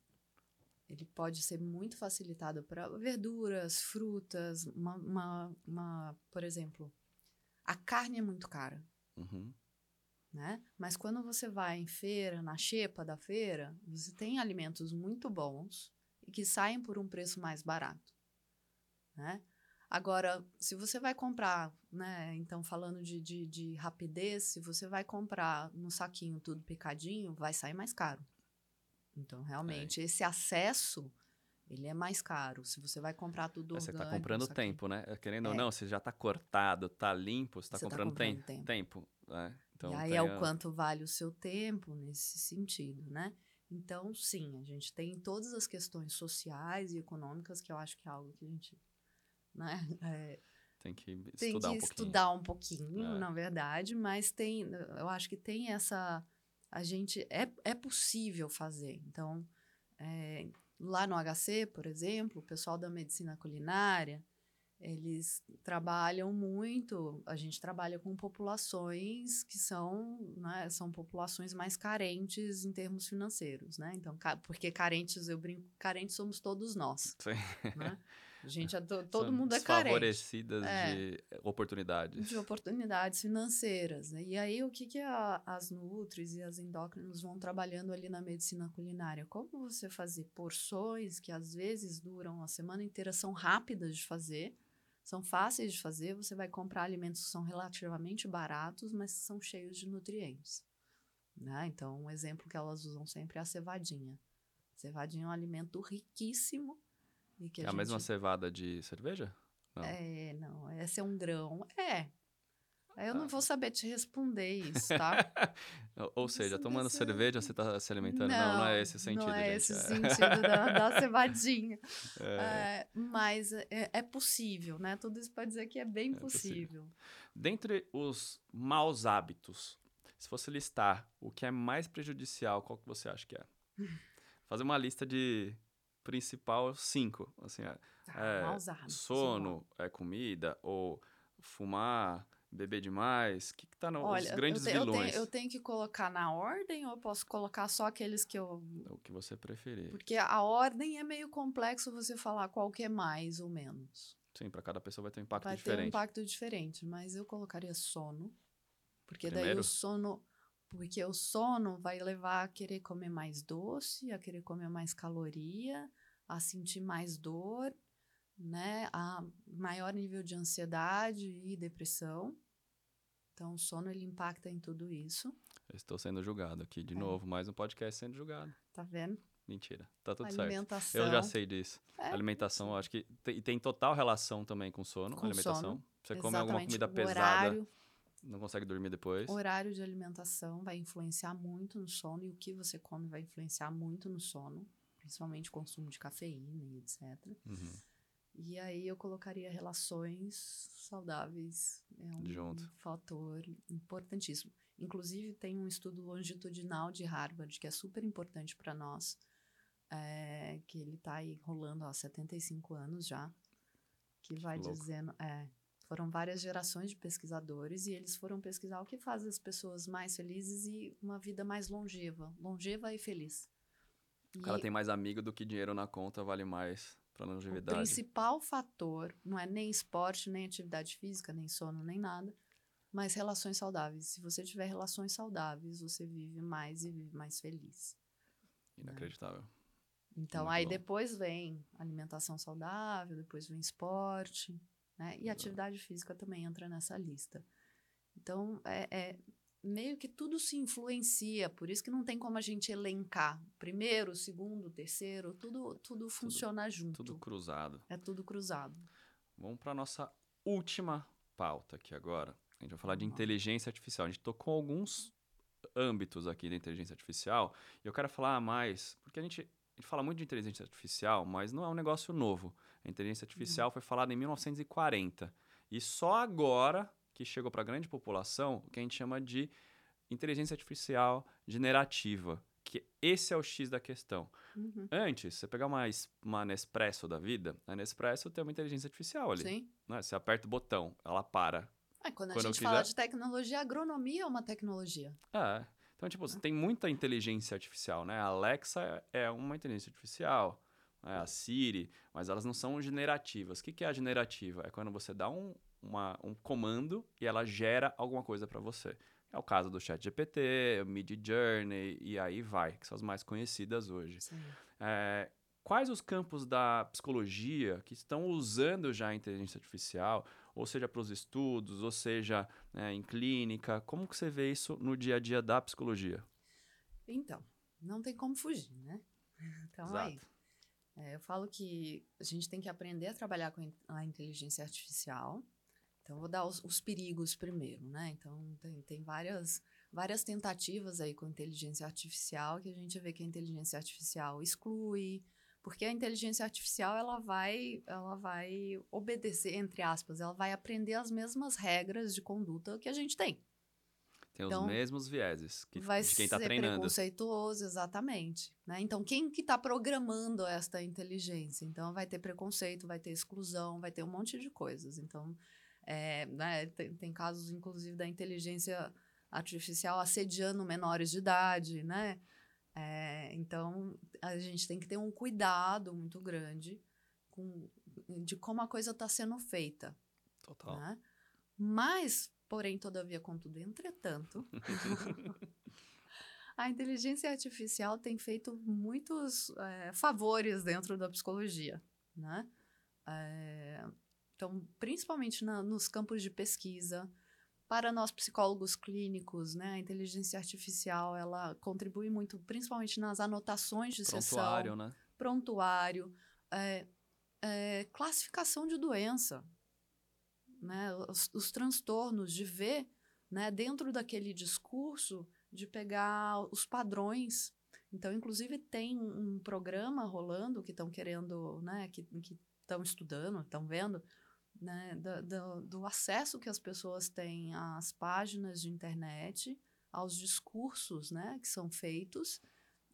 ele pode ser muito facilitado para verduras, frutas, uma, uma, uma, por exemplo, a carne é muito cara. Uhum né? Mas quando você vai em feira, na xepa da feira, você tem alimentos muito bons e que saem por um preço mais barato, né? Agora, se você vai comprar, né? Então, falando de, de, de rapidez, se você vai comprar no saquinho tudo picadinho, vai sair mais caro. Então, realmente, é. esse acesso ele é mais caro. Se você vai comprar tudo é, Você está comprando tempo, né? Querendo é. ou não, você já está cortado, está limpo, você está comprando, tá comprando tempo. tempo né? Então, e aí é o quanto vale o seu tempo nesse sentido, né? Então, sim, a gente tem todas as questões sociais e econômicas que eu acho que é algo que a gente né, *laughs* é, tem que estudar tem que um pouquinho. estudar um pouquinho, é. na verdade, mas tem, eu acho que tem essa, a gente é, é possível fazer. Então, é, lá no HC, por exemplo, o pessoal da medicina culinária eles trabalham muito, a gente trabalha com populações que são, né, são populações mais carentes em termos financeiros, né? Então, porque carentes, eu brinco, carentes somos todos nós. Sim. Né? *laughs* A gente todo são mundo é carente. Favorecidas é, de oportunidades. De oportunidades financeiras. Né? E aí, o que, que a, as nutris e as endócrinos vão trabalhando ali na medicina culinária? Como você fazer porções que às vezes duram a semana inteira, são rápidas de fazer, são fáceis de fazer, você vai comprar alimentos que são relativamente baratos, mas são cheios de nutrientes. Né? Então, um exemplo que elas usam sempre é a cevadinha. Cevadinha é um alimento riquíssimo. E que é a, a gente... mesma cevada de cerveja? Não. É, não. Esse é um grão. É, eu não vou saber te responder isso, tá? *laughs* Ou seja, tomando cerveja você está se alimentando. Não, não, não, é esse sentido, Não é gente. esse é. sentido da, da cevadinha. *laughs* É. É, mas é, é, possível, né? Tudo isso para dizer que é bem é possível. possível. Dentre os maus hábitos, se fosse listar o que é mais prejudicial, qual que você acha que é? *laughs* Fazer uma lista de principal cinco. Assim, é, ah, maus hábitos. Sono, é comida, ou fumar beber demais? O que, que tá nos Olha, grandes eu te, vilões? Eu tenho, eu tenho, que colocar na ordem ou eu posso colocar só aqueles que eu. O que você preferir. Porque a ordem é meio complexo você falar qual que é mais ou menos. Sim, para cada pessoa vai ter um impacto vai diferente. Vai ter um impacto diferente, mas eu colocaria sono. Porque Primeiro? daí o sono. Porque o sono vai levar a querer comer mais doce, a querer comer mais caloria, a sentir mais dor, né? A maior nível de ansiedade e depressão. Então, o sono ele impacta em tudo isso. Eu estou sendo julgado aqui de é. novo, mais um podcast sendo julgado. Tá vendo? Mentira, tá tudo alimentação. certo. Eu já sei disso. É. Alimentação, acho que tem, tem, total relação também com sono, com alimentação. Sono. Você Exatamente. come alguma comida o pesada, horário, não consegue dormir depois. Horário de alimentação vai influenciar muito no sono e o que você come vai influenciar muito no sono, principalmente o consumo de cafeína e etc. Uhum. E aí eu colocaria relações saudáveis. É um Junto. fator importantíssimo. Inclusive, tem um estudo longitudinal de Harvard que é super importante para nós, é, que ele está aí rolando há 75 anos já, que vai Louco. dizendo. É, foram várias gerações de pesquisadores e eles foram pesquisar o que faz as pessoas mais felizes e uma vida mais longeva, longeva e feliz. O cara tem mais amigo do que dinheiro na conta, vale mais Para O longevidade. principal fator não é nem esporte, nem atividade física, nem sono, nem nada, mas relações saudáveis. Se você tiver relações saudáveis, você vive mais e vive mais feliz. Inacreditável. Então, Muito aí bom. depois vem alimentação saudável, depois vem esporte, né? E atividade física também entra nessa lista. Então, é, é meio que tudo se influencia, por isso que não tem como a gente elencar. Primeiro, segundo, terceiro, tudo, tudo funciona junto. Tudo cruzado. É tudo cruzado. Vamos para nossa última pauta aqui agora. A gente vai falar de inteligência artificial. A gente tocou alguns âmbitos aqui da inteligência artificial e eu quero falar mais, porque a gente, gente fala muito de inteligência artificial, mas não é um negócio novo. A inteligência artificial foi falada em 1940 e só agora que chegou para a grande população o que a gente chama de inteligência artificial generativa, que esse é o X da questão. Uhum. Antes, você pegar uma, uma Nespresso da vida, a Nespresso tem uma inteligência artificial ali. Sim. né? Você aperta o botão, ela para. É, quando a Quando eu gente fala quiser. de tecnologia, agronomia é uma tecnologia. É. Então, tipo, você tem muita inteligência artificial, né? A Alexa é uma inteligência artificial, né? a Siri, mas elas não são generativas. O que, é a generativa? É quando você dá um, uma- um comando e ela gera alguma coisa para você. É o caso do ChatGPT, o Mid Journey e aí vai, que são as mais conhecidas hoje. Sim. É, quais os campos da psicologia que estão usando já a inteligência artificial, ou seja, para os estudos, ou seja, né, em clínica? Como que você vê isso no dia a dia da psicologia? Então, não tem como fugir, né? *laughs* Então, aí. Exato. É, eu falo que a gente tem que aprender a trabalhar com a inteligência artificial. Então, vou dar os, os perigos primeiro, né? Então, tem, tem várias, várias tentativas aí com inteligência artificial que a gente vê que a inteligência artificial exclui, porque a inteligência artificial ela vai, ela vai obedecer, entre aspas, ela vai aprender as mesmas regras de conduta que a gente tem. Tem Então, os mesmos vieses que, vai de quem está ser treinando. preconceituoso, exatamente. Né? Então, quem que está programando esta inteligência? Então, vai ter preconceito, vai ter exclusão, vai ter um monte de coisas. Então, é, né, tem, tem casos, inclusive, da inteligência artificial assediando menores de idade, né? É, então, a gente tem que ter um cuidado muito grande com, de como a coisa está sendo feita. Total. Né? Mas, porém, todavia, contudo, entretanto, *laughs* a inteligência artificial tem feito muitos é, favores dentro da psicologia, né? É, então, principalmente na- nos campos de pesquisa, para nós psicólogos clínicos, né, a inteligência artificial ela contribui muito, principalmente nas anotações de sessão Prontuário, né? prontuário, é, é, classificação de doença, né? os, os transtornos, de ver né, dentro daquele discurso, de pegar os padrões. Então, inclusive, tem um programa rolando que estão querendo, né, que estão estudando, estão vendo, né, do, do, do acesso que as pessoas têm às páginas de internet, aos discursos né, que são feitos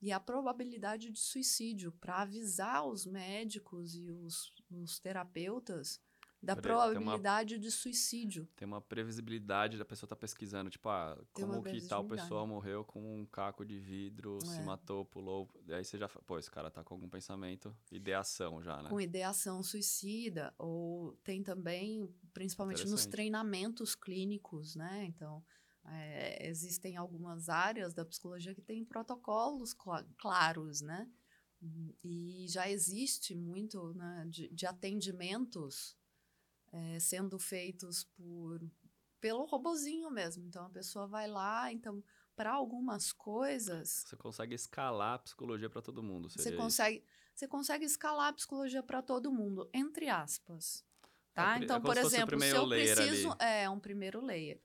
e a probabilidade de suicídio. Para avisar os médicos e os, os terapeutas da Peraí, tem uma- probabilidade de suicídio. Tem uma previsibilidade da pessoa estar pesquisando, tipo, ah, Tem como que tal pessoa morreu com um caco de vidro, se É. matou, pulou. Aí você já fala, pô, esse cara tá com algum pensamento, ideação já, né? com ideação suicida, ou tem também, principalmente nos treinamentos clínicos, né? Então, é, existem algumas áreas da psicologia que têm protocolos cla- claros, né? E já existe muito né, de, de atendimentos é, sendo feitos por pelo robozinho mesmo. Então, a pessoa vai lá, então, para algumas coisas, Você consegue escalar a psicologia para todo mundo. você consegue, você consegue escalar a psicologia para todo mundo, entre aspas. Tá? É, é então, como por exemplo, se eu preciso. ali. É, um primeiro layer.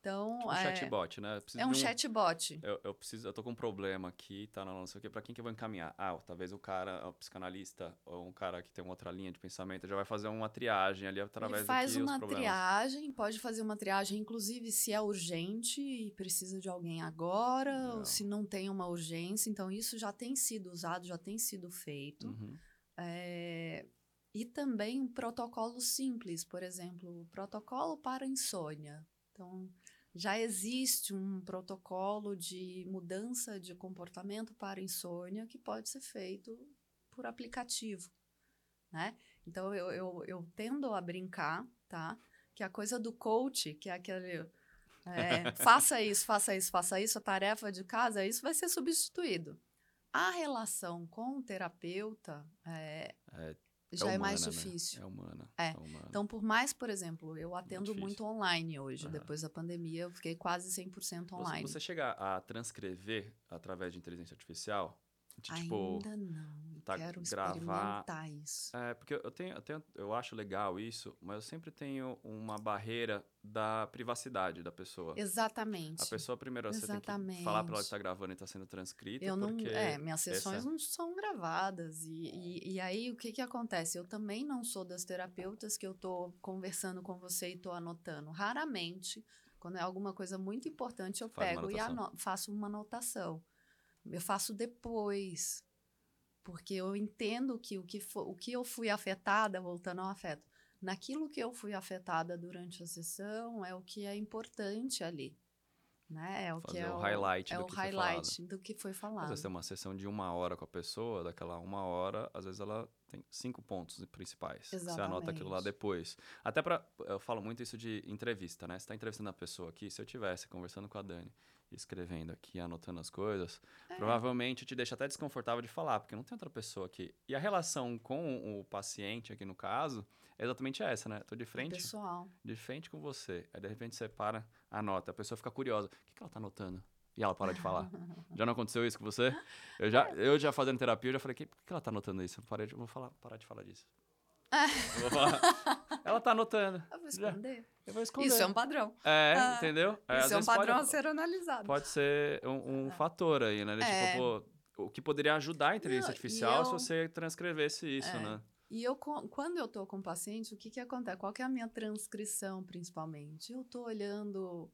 Então, Tipo um é, chatbot, né? É um de chatbot. Eu, eu preciso, eu tô com um problema aqui, tá? Não, não sei o quê. Pra quem que eu vou encaminhar? Ah, talvez o cara, o psicanalista, ou um cara que tem uma outra linha de pensamento, já vai fazer uma triagem ali através Ele faz uma triagem, pode fazer uma triagem, inclusive se é urgente e precisa de alguém agora, Legal. ou se não tem uma urgência. Então, isso já tem sido usado, já tem sido feito. Uhum. É, e também protocolos simples, por exemplo, protocolo para insônia. Então, já existe um protocolo de mudança de comportamento para insônia que pode ser feito por aplicativo. né? Então, eu, eu, eu tendo a brincar, tá? Que a coisa do coach, que é aquele... É, *laughs* faça isso, faça isso, faça isso, a tarefa de casa, isso vai ser substituído. A relação com o terapeuta é, É, já é é mais humana, né? difícil. É humana. É. humana. Então, por mais, por exemplo, eu atendo difícil. muito online hoje. Aham. Depois da pandemia, eu fiquei quase 100% Você- online. Você chega a transcrever através de inteligência artificial? De, tipo, Ainda não. Tá, Quero gravar- experimentar isso. É, porque eu tenho, eu tenho, eu acho legal isso, mas eu sempre tenho uma barreira da privacidade da pessoa. Exatamente. A pessoa primeiro você tem que falar pra ela que Exatamente. tá gravando e tá sendo transcrito, Eu não, é, minhas sessões essa- não são gravadas. E, e, e aí, o que que acontece? Eu também não sou das terapeutas que eu tô conversando com você e tô anotando. Raramente, quando é alguma coisa muito importante, eu Faz pego e anotação. faço uma anotação. Eu faço depois. Porque eu entendo que o que, fo- o que eu fui afetada, voltando ao afeto, naquilo que eu fui afetada durante a sessão é o que é importante ali. Né? É o que Fazer é o highlight é do o que foi highlight do que foi Às falado. vezes tem uma sessão de uma hora com a pessoa, daquela uma hora, às vezes ela tem cinco pontos principais. Você anota aquilo lá Exatamente. depois. Até pra. Eu falo muito isso de entrevista, né? Você tá entrevistando a pessoa aqui, se eu tivesse conversando com a Dani, escrevendo aqui, anotando as coisas, É. provavelmente te deixa até desconfortável de falar, porque não tem outra pessoa aqui. E a relação com o paciente, aqui no caso, é exatamente essa, né? Tô de frente Pessoal. de frente com você. Aí de repente você para, anota. A pessoa fica curiosa. O que, que ela tá anotando? E ela para de falar. *laughs* já não aconteceu isso com você? Eu já, eu já fazendo terapia, eu já falei, "Que- por que, que ela tá anotando isso? Eu, parei de- vou falar, parar de falar disso. Eu vou falar. *laughs* ela tá anotando. Eu vou esconder. Eu vou esconder. Isso é um padrão. É, Ah, entendeu? É, Isso é um vezes pode- padrão a ser analisado. Pode ser um, um fator aí, né? De, É. Tipo, pô, o que poderia ajudar a inteligência Não, artificial se eu- você transcrevesse isso, É. né? E eu, quando eu tô com o paciente, o que que acontece? Qual que é a minha transcrição, principalmente? Eu tô olhando...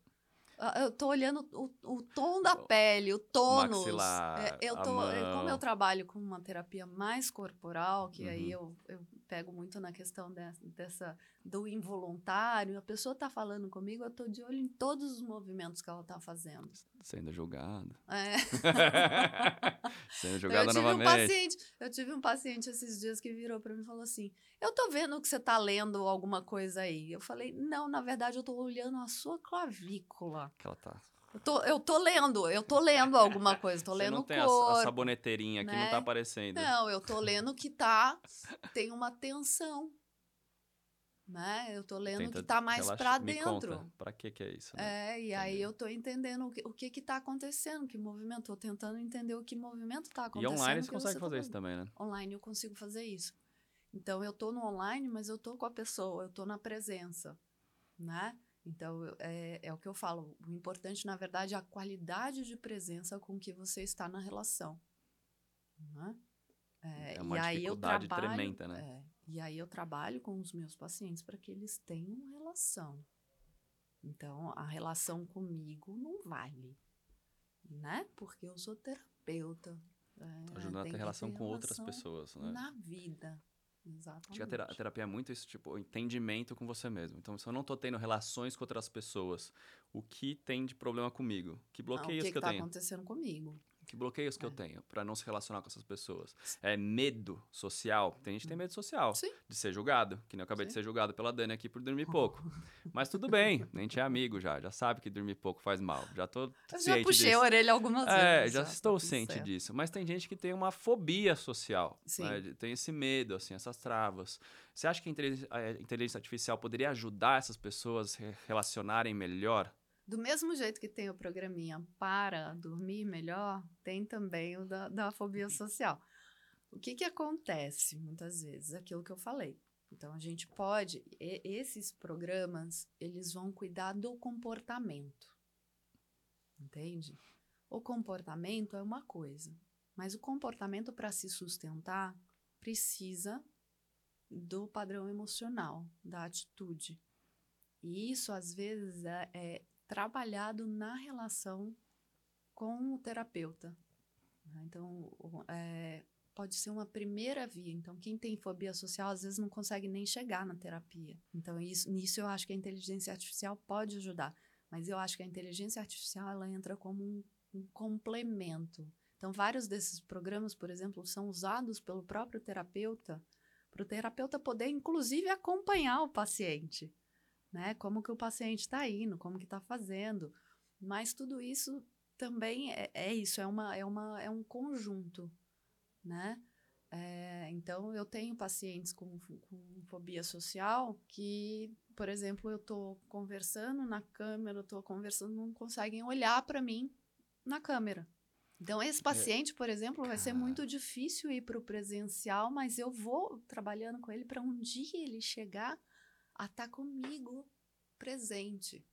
ah, Eu tô olhando o, o tom da pele, o tônus. maxilar, É, eu tô, como eu trabalho com uma terapia mais corporal, que aí Uhum. eu, eu pego muito na questão de- dessa do involuntário, a pessoa tá falando comigo, eu tô de olho em todos os movimentos que ela tá fazendo. Sendo julgado. É. *laughs* *laughs* Sendo eu julgada tive um novamente. paciente, eu tive um paciente esses dias que virou para mim e falou assim: "Eu tô vendo que você tá lendo alguma coisa aí". Eu falei: "Não, na verdade eu tô olhando a sua clavícula. Que ela tá. Eu tô, eu tô lendo, eu tô lendo alguma coisa, tô Você lendo não tem a, a corpo. saboneteirinha que não né? tá aparecendo. Não, eu tô lendo que tá *laughs* tem uma tensão. Né? Eu tô lendo Tenta que tá mais relaxa- pra dentro. Pra que que é isso? né? É, e aí eu tô entendendo o que, o que que tá acontecendo, que movimento, tô tentando entender o que movimento tá E acontecendo. online você consegue tá fazer isso fazendo. também, né? online eu consigo fazer isso. Então eu tô no online, mas eu tô com a pessoa, eu tô na presença, né? Então é, é o que eu falo. O importante, na verdade, é a qualidade de presença com que você está na relação, né? É, É uma e aí eu trabalho, tremenda, né? é, e aí eu trabalho com os meus pacientes para que eles tenham relação. Então a relação comigo não vale, né? Porque eu sou terapeuta. é, ajudando a ter relação ter com outras pessoas, né? na vida. Exatamente. Acho que a, tera- a terapia é muito isso, tipo, o entendimento com você mesmo. Então, se eu não tô tendo relações com outras pessoas, o que tem de problema comigo? Que Não, bloqueios o que, que, eu está tenho? acontecendo comigo? Que bloqueios que eu É. tenho pra não se relacionar com essas pessoas? É medo social. Tem gente que tem medo social. Sim. De ser julgado. Que nem eu acabei de Sim. ser julgado pela Dani aqui por dormir pouco. *laughs* Mas tudo bem. A gente é amigo já. Já sabe que dormir pouco faz mal. Já tô Eu já ciente puxei disso. a orelha algumas É, vezes. já tá estou ciente certo. disso. Mas tem gente que tem uma fobia social. Sim. né? De- Tem esse medo, assim, essas travas. Você acha que a inteligência artificial poderia ajudar essas pessoas a se relacionarem melhor? Do mesmo jeito que tem o programinha para dormir melhor, tem também o da, da fobia social. O que, que acontece muitas vezes? Aquilo que eu falei. Então, a gente pode... e- esses programas, eles vão cuidar do comportamento. Entende? O comportamento é uma coisa. Mas o comportamento, para se sustentar, precisa do padrão emocional, da atitude. E isso, às vezes, é, é trabalhado na relação com o terapeuta. né? Então, é, pode ser uma primeira via. Então, quem tem fobia social, às vezes, não consegue nem chegar na terapia. Então, isso, nisso eu acho que a inteligência artificial pode ajudar. Mas eu acho que a inteligência artificial, ela entra como um, um complemento. Então, vários desses programas, por exemplo, são usados pelo próprio terapeuta para o terapeuta poder, inclusive, acompanhar o paciente, né? Como que o paciente está indo, como que está fazendo. Mas tudo isso também é, é, isso, é, uma, é, uma, é um conjunto, né? É, então, eu tenho pacientes com, com fobia social que, por exemplo, eu estou conversando na câmera, eu estou conversando, não conseguem olhar para mim na câmera. Então, esse é. paciente, por exemplo, vai ser muito difícil ir para o presencial, mas eu vou trabalhando com ele para um dia ele chegar a estar tá comigo presente.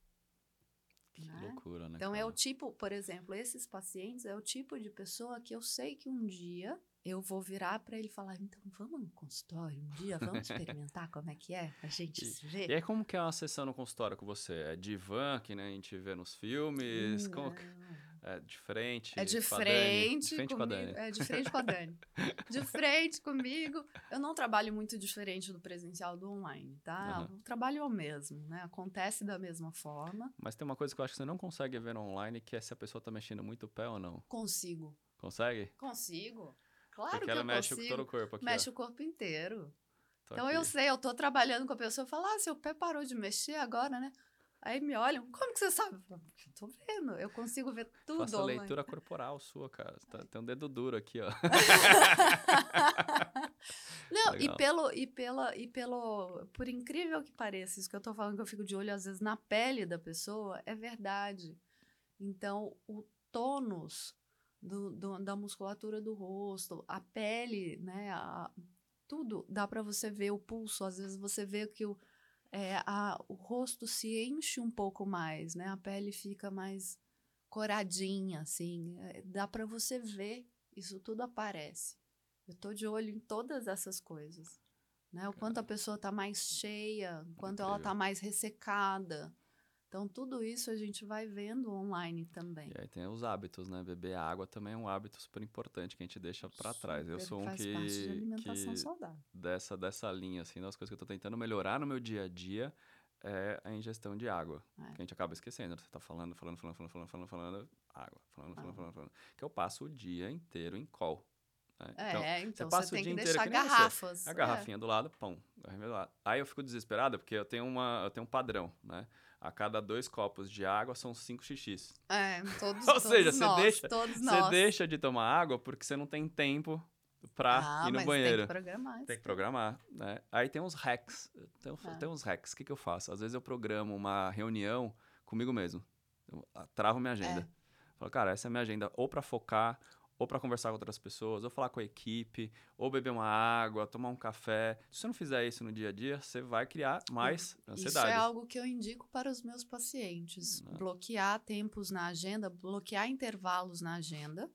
Que né? loucura, né? Então, cara? é o tipo, por exemplo, esses pacientes é o tipo de pessoa que eu sei que um dia eu vou virar para ele falar, então vamos no consultório um dia, vamos *laughs* experimentar como é que é, a gente e, se vê. E aí como que é uma sessão no consultório com você? É divã, que né, a gente vê nos filmes? Não. Como que... É de frente? É de frente, de frente com a Dani. É de frente com a Dani. *laughs* de frente comigo. Eu não trabalho muito diferente do presencial do online, tá? Uhum. O trabalho é o mesmo, né? Acontece da mesma forma. Mas tem uma coisa que eu acho que você não consegue ver online, que é se a pessoa tá mexendo muito o pé ou não. Consigo. Consegue? Consigo. Claro Porque que ela eu mexe consigo. com todo o corpo aqui. Mexe ó. o corpo inteiro. Tô então aqui. eu sei, eu tô trabalhando com a pessoa, falo, ah, seu pé parou de mexer agora, né? Aí me olham, como que você sabe? Eu tô vendo, eu consigo ver tudo. Faça a leitura corporal sua, cara. Tá, tem um dedo duro aqui, ó. *laughs* Não, e pelo, e pela, e pelo, por incrível que pareça, isso que eu tô falando que eu fico de olho às vezes na pele da pessoa, é verdade. Então, o tônus do, do- da musculatura do rosto, a pele, né, a- tudo dá para você ver o pulso. Às vezes você vê que o, é, a, o rosto se enche um pouco mais, né? A pele fica mais coradinha, assim. É, dá para você ver, isso tudo aparece. Eu tô de olho em todas essas coisas. Né? O quanto a pessoa tá mais cheia, o quanto ela tá mais ressecada. Então, tudo isso a gente vai vendo online também. E aí tem os hábitos, né? Beber água também é um hábito super importante que a gente deixa pra trás. Eu sou um faz que, parte de alimentação que saudável. dessa, dessa linha, assim, das coisas que eu tô tentando melhorar no meu dia a dia é a ingestão de água. É. Que a gente acaba esquecendo. Você tá falando, falando, falando, falando, falando, falando, falando, água. Falando, falando, Ah. falando, falando. Que eu passo o dia inteiro em call. né? É, então, passa você o tem que deixar que nem você. garrafas. A é. garrafinha do lado, pão. Aí eu fico desesperado porque eu tenho uma, eu tenho um padrão, né? A cada dois copos de água são cinco xixis. É, todos, *laughs* Ou todos seja, você nós, deixa- todos Você nós. deixa de tomar água porque você não tem tempo pra ah, ir no banheiro. tem que programar. Tem que programar, né? Aí tem uns hacks. Tem, Ah. tem uns hacks. O que, que eu faço? Às vezes eu programo uma reunião comigo mesmo. Eu ah, travo minha agenda. É. Falo, cara, essa é a minha agenda ou pra focar, ou pra conversar com outras pessoas, ou falar com a equipe, ou beber uma água, tomar um café. Se você não fizer isso no dia a dia, você vai criar mais Isso ansiedade. é algo que eu indico para os meus pacientes. Né? Bloquear tempos na agenda, bloquear intervalos na agenda,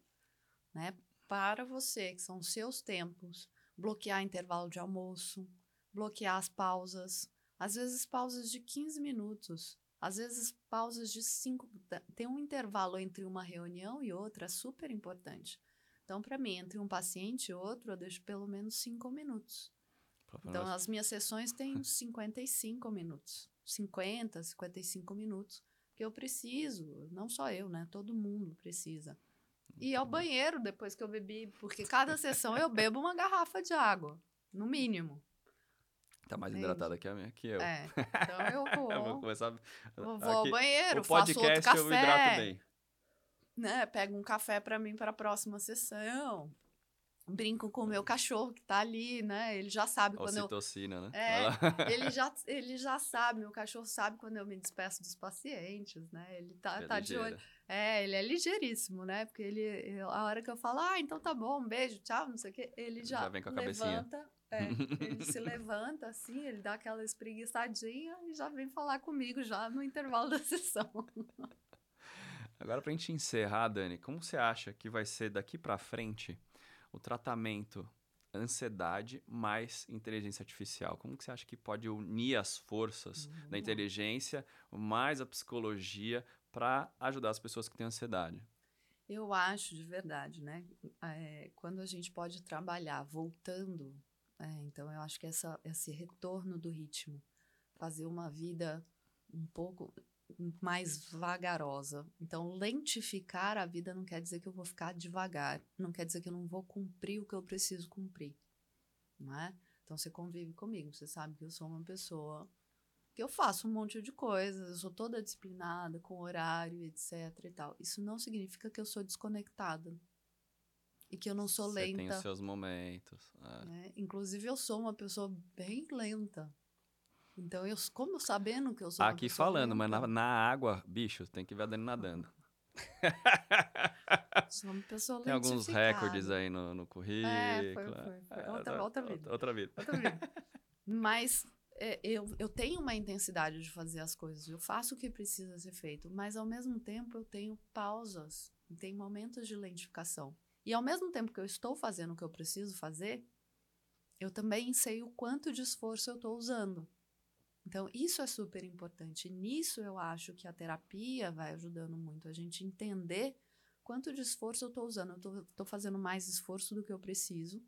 né? Para você, que são os seus tempos. Bloquear intervalo de almoço, bloquear as pausas. Às vezes, pausas de 15 minutos. Às vezes, pausas de 5. Tem um intervalo entre uma reunião e outra, é super importante. Então, para mim, entre um paciente e outro, eu deixo pelo menos 5 minutos. Então, as minhas sessões têm *laughs* 55 minutos. 50, 55 minutos. Que eu preciso, não só eu, né? Todo mundo precisa. E ao banheiro depois que eu bebi, porque cada sessão eu bebo uma garrafa de água, no mínimo. Tá mais Entende? hidratada que, a minha, que eu. É. Então eu *laughs* Eu vou vou, começar. eu vou ao aqui, banheiro, o faço outro podcast eu hidrato café, bem. né? Pego um café para mim para a próxima sessão. Brinco com o meu cachorro que tá ali, né? Ele já sabe quando eu Ocitocina, né? É, *laughs* ele já, *laughs* ele já sabe, meu cachorro sabe quando eu me despeço dos pacientes, né? Ele tá, É tá de olho. É, ele é ligeiríssimo, né? Porque ele, eu- a hora que eu falo, ah, então tá bom, um beijo, tchau, não sei o quê, ele já, Já vem com a cabecinha. É, *laughs* ele se levanta assim, ele dá aquela espreguiçadinha e já vem falar comigo já no intervalo da *laughs* sessão. Agora, pra gente encerrar, Dani, como você acha que vai ser daqui pra frente o tratamento ansiedade mais inteligência artificial? Como que você acha que pode unir as forças Uhum. da inteligência mais a psicologia para ajudar as pessoas que têm ansiedade? Eu acho de verdade, né? É, quando a gente pode trabalhar voltando, é, então eu acho que essa, esse retorno do ritmo, fazer uma vida um pouco mais vagarosa. Então, lentificar a vida não quer dizer que eu vou ficar devagar, não quer dizer que eu não vou cumprir o que eu preciso cumprir, é? Então você convive comigo, você sabe que eu sou uma pessoa que eu faço um monte de coisas, eu sou toda disciplinada, com horário, etc e tal. Isso não significa que eu sou desconectada. E que eu não sou Você lenta. tem os seus momentos. é. né? Inclusive, eu sou uma pessoa bem lenta. Então, eu, como sabendo que eu sou Aqui falando, mas lenta, na, na água, bicho, tem que ver a Dani nadando. *laughs* sou uma pessoa Tem alguns recordes aí no, no currículo. É, foi- foi- foi. É, Outra- outra vida. Outra vida. Outra vida. Mas é, eu, eu tenho uma intensidade de fazer as coisas, eu faço o que precisa ser feito, mas ao mesmo tempo eu tenho pausas, tem momentos de lentificação. E ao mesmo tempo que eu estou fazendo o que eu preciso fazer, eu também sei o quanto de esforço eu estou usando. Então, isso é super importante. Nisso eu acho que a terapia vai ajudando muito a gente entender quanto de esforço eu estou usando. Eu estou fazendo mais esforço do que eu preciso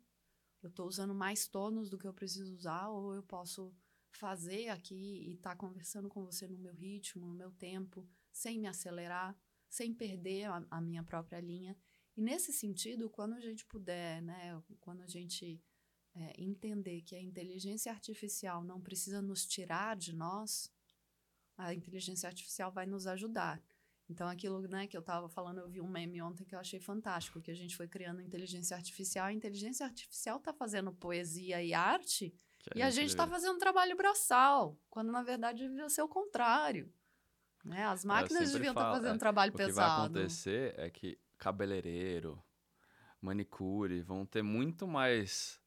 eu estou usando mais tônus do que eu preciso usar, ou eu posso fazer aqui e estar conversando com você no meu ritmo, no meu tempo, sem me acelerar, sem perder a, a minha própria linha. E nesse sentido, quando a gente puder, né, quando a gente é, entender que a inteligência artificial não precisa nos tirar de nós, a inteligência artificial vai nos ajudar. Então, aquilo né, que eu estava falando, eu vi um meme ontem que eu achei fantástico, que a gente foi criando inteligência artificial. A inteligência artificial está fazendo poesia e arte Que e a gente está fazendo trabalho braçal, quando na verdade devia ser o contrário. Né? As máquinas deviam estar falo, fazendo é, trabalho O que vai pesado. acontecer é que cabeleireiro, manicure vão ter muito mais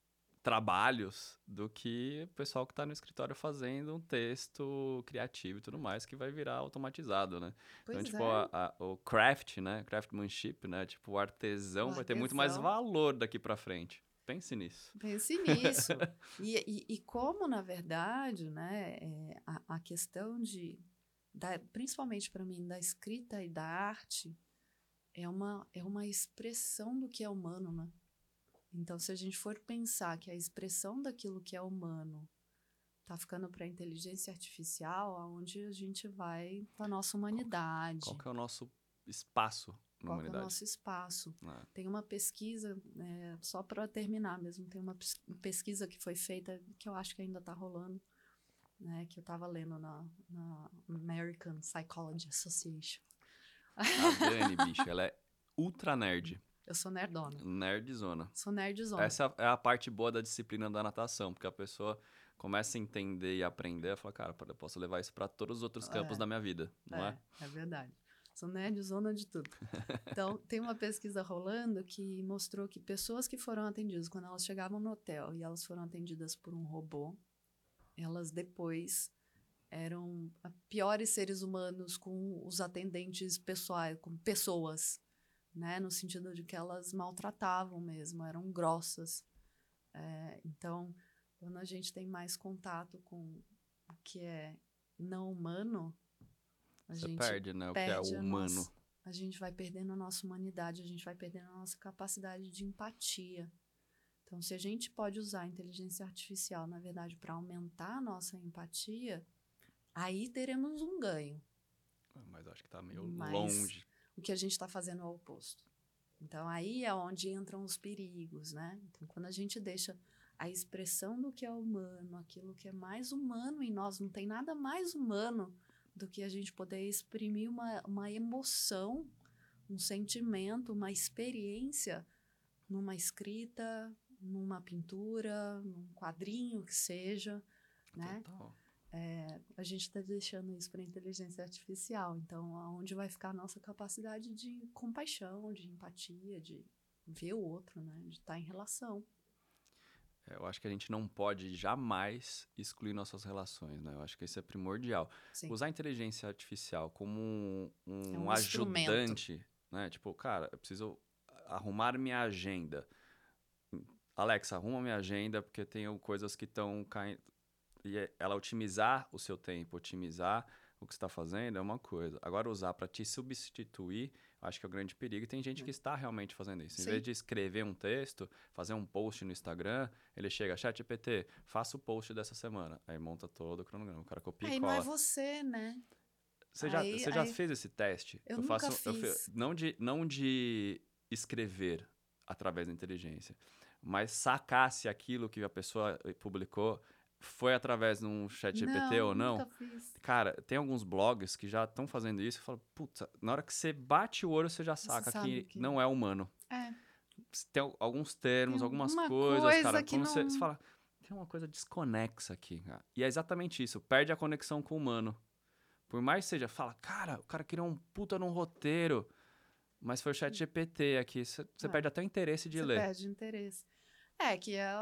trabalhos do que o pessoal que está no escritório fazendo um texto criativo e tudo mais que vai virar automatizado, né? Pois então, tipo, é. a- a- o craft, né? Craftsmanship, né? Tipo, o artesão O vai ter muito mais artesão. valor daqui para frente. Pense nisso. Pense nisso. *laughs* e, e, e como, na verdade, né, é, a, a questão de, da, principalmente para mim, da escrita e da arte, é uma, é uma expressão do que é humano, né? Então, se a gente for pensar que a expressão daquilo que é humano tá ficando para a inteligência artificial, aonde a gente vai para nossa humanidade, Qual que é o nosso espaço na qual que é o humanidade? nosso espaço. né? Tem uma pesquisa, é, só para terminar mesmo, tem uma pes- pesquisa que foi feita, que eu acho que ainda está rolando, né, que eu estava lendo na, na American Psychology Association. A Dani, bicho, ela é ultra nerd. Eu sou nerdona. Nerdzona. Sou nerdzona. Essa é a parte boa da disciplina da natação, porque a pessoa começa a entender e aprender e fala, cara, eu posso levar isso para todos os outros campos É. da minha vida, não é? É, é verdade. Sou nerdzona de tudo. *laughs* Então, tem uma pesquisa rolando que mostrou que pessoas que foram atendidas, quando elas chegavam no hotel e elas foram atendidas por um robô, elas depois eram ah, piores seres humanos com os atendentes pessoais, com pessoas, né? No sentido de que elas maltratavam mesmo, eram grossas. É, então, quando a gente tem mais contato com o que é não humano, a Você gente perde, né? O que é perde a humano. nossa- a gente vai perdendo a nossa humanidade, a gente vai perdendo a nossa capacidade de empatia. Então, se a gente pode usar a inteligência artificial, na verdade, para aumentar a nossa empatia, aí teremos um ganho. Mas acho que tá meio Mas- longe. O que a gente está fazendo é o oposto. Então, aí é onde entram os perigos, né? Então, quando a gente deixa a expressão do que é humano, aquilo que é mais humano em nós, não tem nada mais humano do que a gente poder exprimir uma, uma emoção, um sentimento, uma experiência numa escrita, numa pintura, num quadrinho que seja, né? Total. a gente está deixando isso para a inteligência artificial. Então, aonde vai ficar a nossa capacidade de compaixão, de empatia, de ver o outro, né? De estar em relação. É, Eu acho que a gente não pode jamais excluir nossas relações, né? Eu acho que isso é primordial. Sim. Usar a inteligência artificial como um, um É um ajudante, né? Tipo, cara, eu preciso arrumar minha agenda. Alexa, arruma minha agenda porque tenho coisas que estão caindo. E é- ela otimizar o seu tempo, otimizar o que você está fazendo é uma coisa. Agora, usar para te substituir, acho que é o grande perigo. E tem gente que está realmente fazendo isso. Em. Sim. vez de escrever um texto, fazer um post no Instagram, ele chega, chat GPT, faça o post dessa semana. Aí monta todo o cronograma. O cara copia Aí e não cola. é você, né? Você já, Aí- você já aí- fez esse teste? Eu nunca eu fiz. não, de, não de escrever através da inteligência, mas sacasse aquilo que a pessoa eh, publicou foi através de um chat GPT ou não. Nunca fiz. Cara, tem alguns blogs que já estão fazendo isso e falam, puta, na hora que você bate o olho, você já saca sabe que, que- não é humano. É. Tem al- alguns termos, Tem algumas alguma coisas, coisa cara. que Quando você, não- você fala, tem uma coisa desconexa aqui, cara. E é exatamente isso, perde a conexão com o humano. Por mais que seja, fala, cara, o cara criou um puta num roteiro, mas foi o chat GPT aqui. Você você É. perde até o interesse de Você ler. perde interesse. É, que é,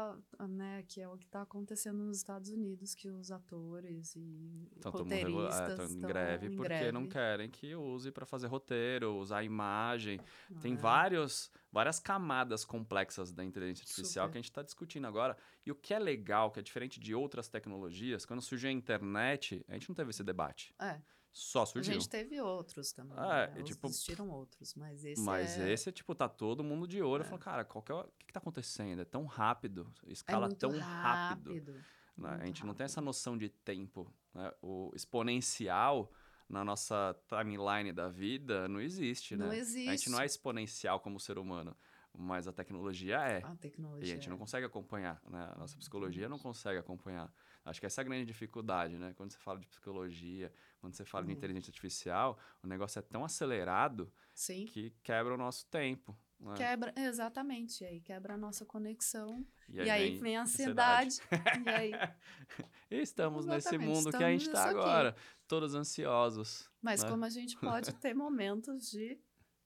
né, que é o que está acontecendo nos Estados Unidos, que os atores e Então, mundo revol- é, roteiristas em estão greve em porque greve. não querem que use para fazer roteiro, usar imagem. Tem É. vários, várias camadas complexas da inteligência artificial Super. que a gente está discutindo agora. E o que é legal, que é diferente de outras tecnologias, quando surgiu a internet, a gente não teve esse debate. É, Só a surgiu. gente teve outros também. É, né? e, tipo, Existiram outros, mas esse Mas é, esse, tipo, tá todo mundo de olho. Falando, cara, qual que é o, que, que tá acontecendo? É tão rápido, é escala muito tão rápido. rápido. né? A gente não tem essa rápido. noção de tempo. né? O exponencial na nossa timeline da vida não existe, Não né? existe. A gente não é exponencial como ser humano, mas a tecnologia é. A E tecnologia. a gente não é. consegue acompanhar, né? A nossa psicologia não consegue acompanhar. Acho que essa é a grande dificuldade, né? Quando você fala de psicologia, quando você fala de Uhum. inteligência artificial, o negócio é tão acelerado Sim. que quebra o nosso tempo. né? Quebra, exatamente. E aí quebra a nossa conexão. E E aí vem a ansiedade. e aí *laughs* estamos nesse Exatamente, mundo que a gente estamos está aqui. agora, todos ansiosos. Mas né? como a gente pode *laughs* ter momentos de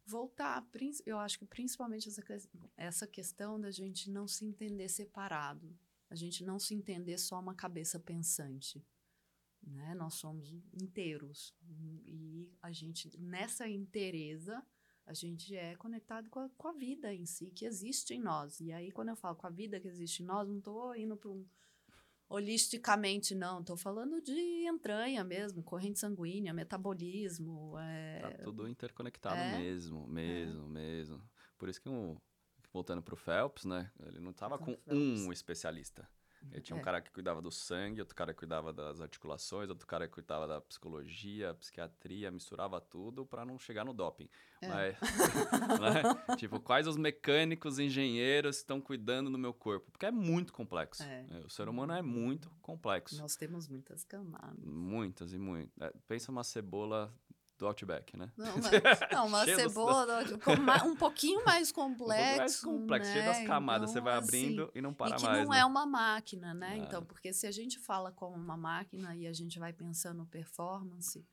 voltar. Eu acho que principalmente essa questão da gente não se entender separado. A gente não se entender só uma cabeça pensante. Né? Nós somos inteiros. E a gente, nessa inteireza, a gente é conectado com a, com a vida em si, que existe em nós. E aí, quando eu falo com a vida que existe em nós, não estou indo para um holisticamente, não. Estou falando de entranha mesmo, corrente sanguínea, metabolismo. É... Tá tudo interconectado é, mesmo, mesmo, mesmo. Por isso que, um, voltando pro Phelps, né? Ele não tava com um especialista. Ele tinha um É. cara que cuidava do sangue, outro cara que cuidava das articulações, outro cara que cuidava da psicologia, psiquiatria, misturava tudo para não chegar no doping. É. Mas, *laughs* né? Tipo, quais os mecânicos, engenheiros estão cuidando do meu corpo? Porque é muito complexo. É. É, O ser humano é muito complexo. Nós temos muitas camadas. Muitas e muitas. É, pensa uma cebola do Outback, né? Não, uma, não, uma *laughs* Cheio cebola um pouquinho mais Um pouco complexo. mais complexo, cheio né? das camadas. você Então, vai assim, abrindo e não para e que mais. não né? é uma máquina, né? Então, porque se a gente fala como uma máquina e a gente vai pensando performance,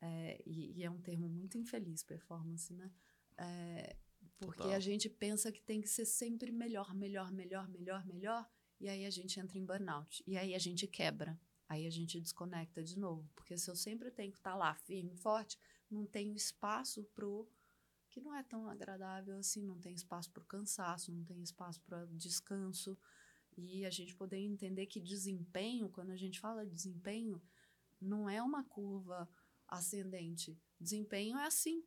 é, e, e é um termo muito infeliz, performance, né? É, porque Total. a gente pensa que tem que ser sempre melhor, melhor, melhor, melhor, melhor, e aí a gente entra em burnout. E aí a gente quebra. Aí a gente desconecta de novo. Porque se eu sempre tenho que estar lá firme, forte, não tenho espaço pro que não é tão agradável assim, não tem espaço para o cansaço, não tem espaço para descanso. E a gente poder entender que desempenho, quando a gente fala de desempenho, não é uma curva ascendente. Desempenho é assim.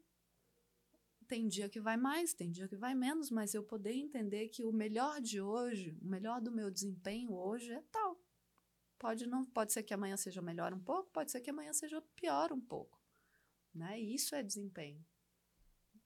Tem dia que vai mais, tem dia que vai menos, mas eu poder entender que o melhor de hoje, o melhor do meu desempenho hoje é tal. Pode não, pode ser que amanhã seja melhor um pouco, pode ser que amanhã seja pior um pouco, né? E isso é desempenho.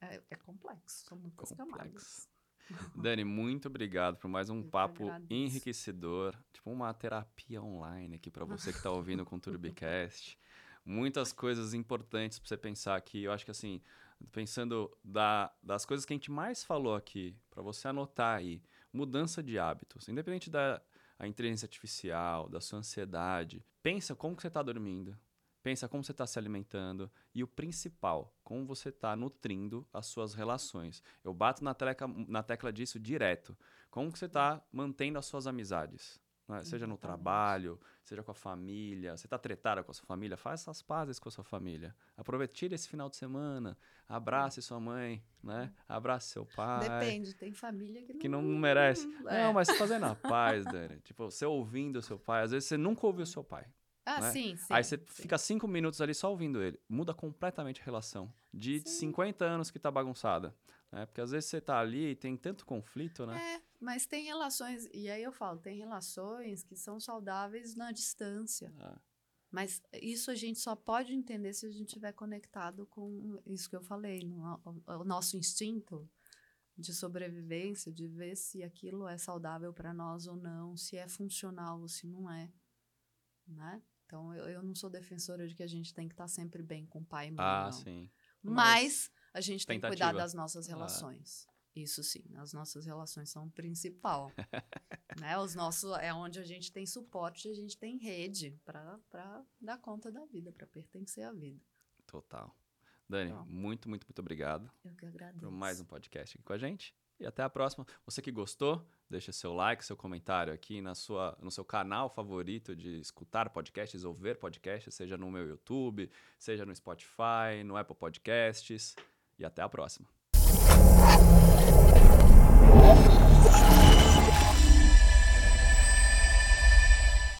É, é complexo, são muitas Complexo. camadas. *laughs* Dani, muito obrigado por mais um Eu papo enriquecedor. Tipo uma terapia online aqui para você que está ouvindo com o Turbicast. *laughs* Muitas coisas importantes para você pensar aqui. Eu acho que assim, pensando da, das coisas que a gente mais falou aqui, para você anotar aí, mudança de hábitos, independente da a inteligência artificial, da sua ansiedade. Pensa como você está dormindo. Pensa como você está se alimentando e o principal, como você está nutrindo as suas relações. Eu bato na tecla, na tecla disso direto. Como você está mantendo as suas amizades? Né? Seja no Exatamente. trabalho, seja com a família. Você está tretada com a sua família? Faz essas pazes com a sua família. Aproveite, esse final de semana. Abrace sua mãe, né? Abrace seu pai Depende, tem família que não, que não merece. *laughs* É. Não, mas fazendo a *laughs* paz, Dani. Tipo, você ouvindo o seu pai. Às vezes você nunca ouviu o seu pai. Ah, né? sim, sim. Aí você sim. fica cinco minutos ali só ouvindo ele. Muda completamente a relação. De Sim. 50 anos que tá bagunçada. Né? Porque às vezes você tá ali e tem tanto conflito, né? É, mas tem relações, e aí eu falo, tem relações que são saudáveis na distância. Ah, Mas isso a gente só pode entender se a gente estiver conectado com isso que eu falei. no- o, nosso instinto de sobrevivência, de ver se aquilo é saudável para nós ou não, se é funcional ou se não é, né? Então, eu, eu não sou defensora de que a gente tem que estar tá sempre bem com o pai e mãe, Ah, não. sim. Mas a gente tem que cuidar das nossas relações. Isso sim, as nossas relações são o principal. *laughs* né? Os nossos, é onde a gente tem suporte, a gente tem rede para dar conta da vida, para pertencer à vida. Total. Dani, muito, muito, muito obrigado Eu que agradeço. por mais um podcast aqui com a gente. E até a próxima. Você que gostou, deixa seu like, seu comentário aqui na sua, no seu canal favorito de escutar podcasts ou ver podcasts, seja no meu YouTube, seja no Spotify, no Apple Podcasts. E até a próxima. 好。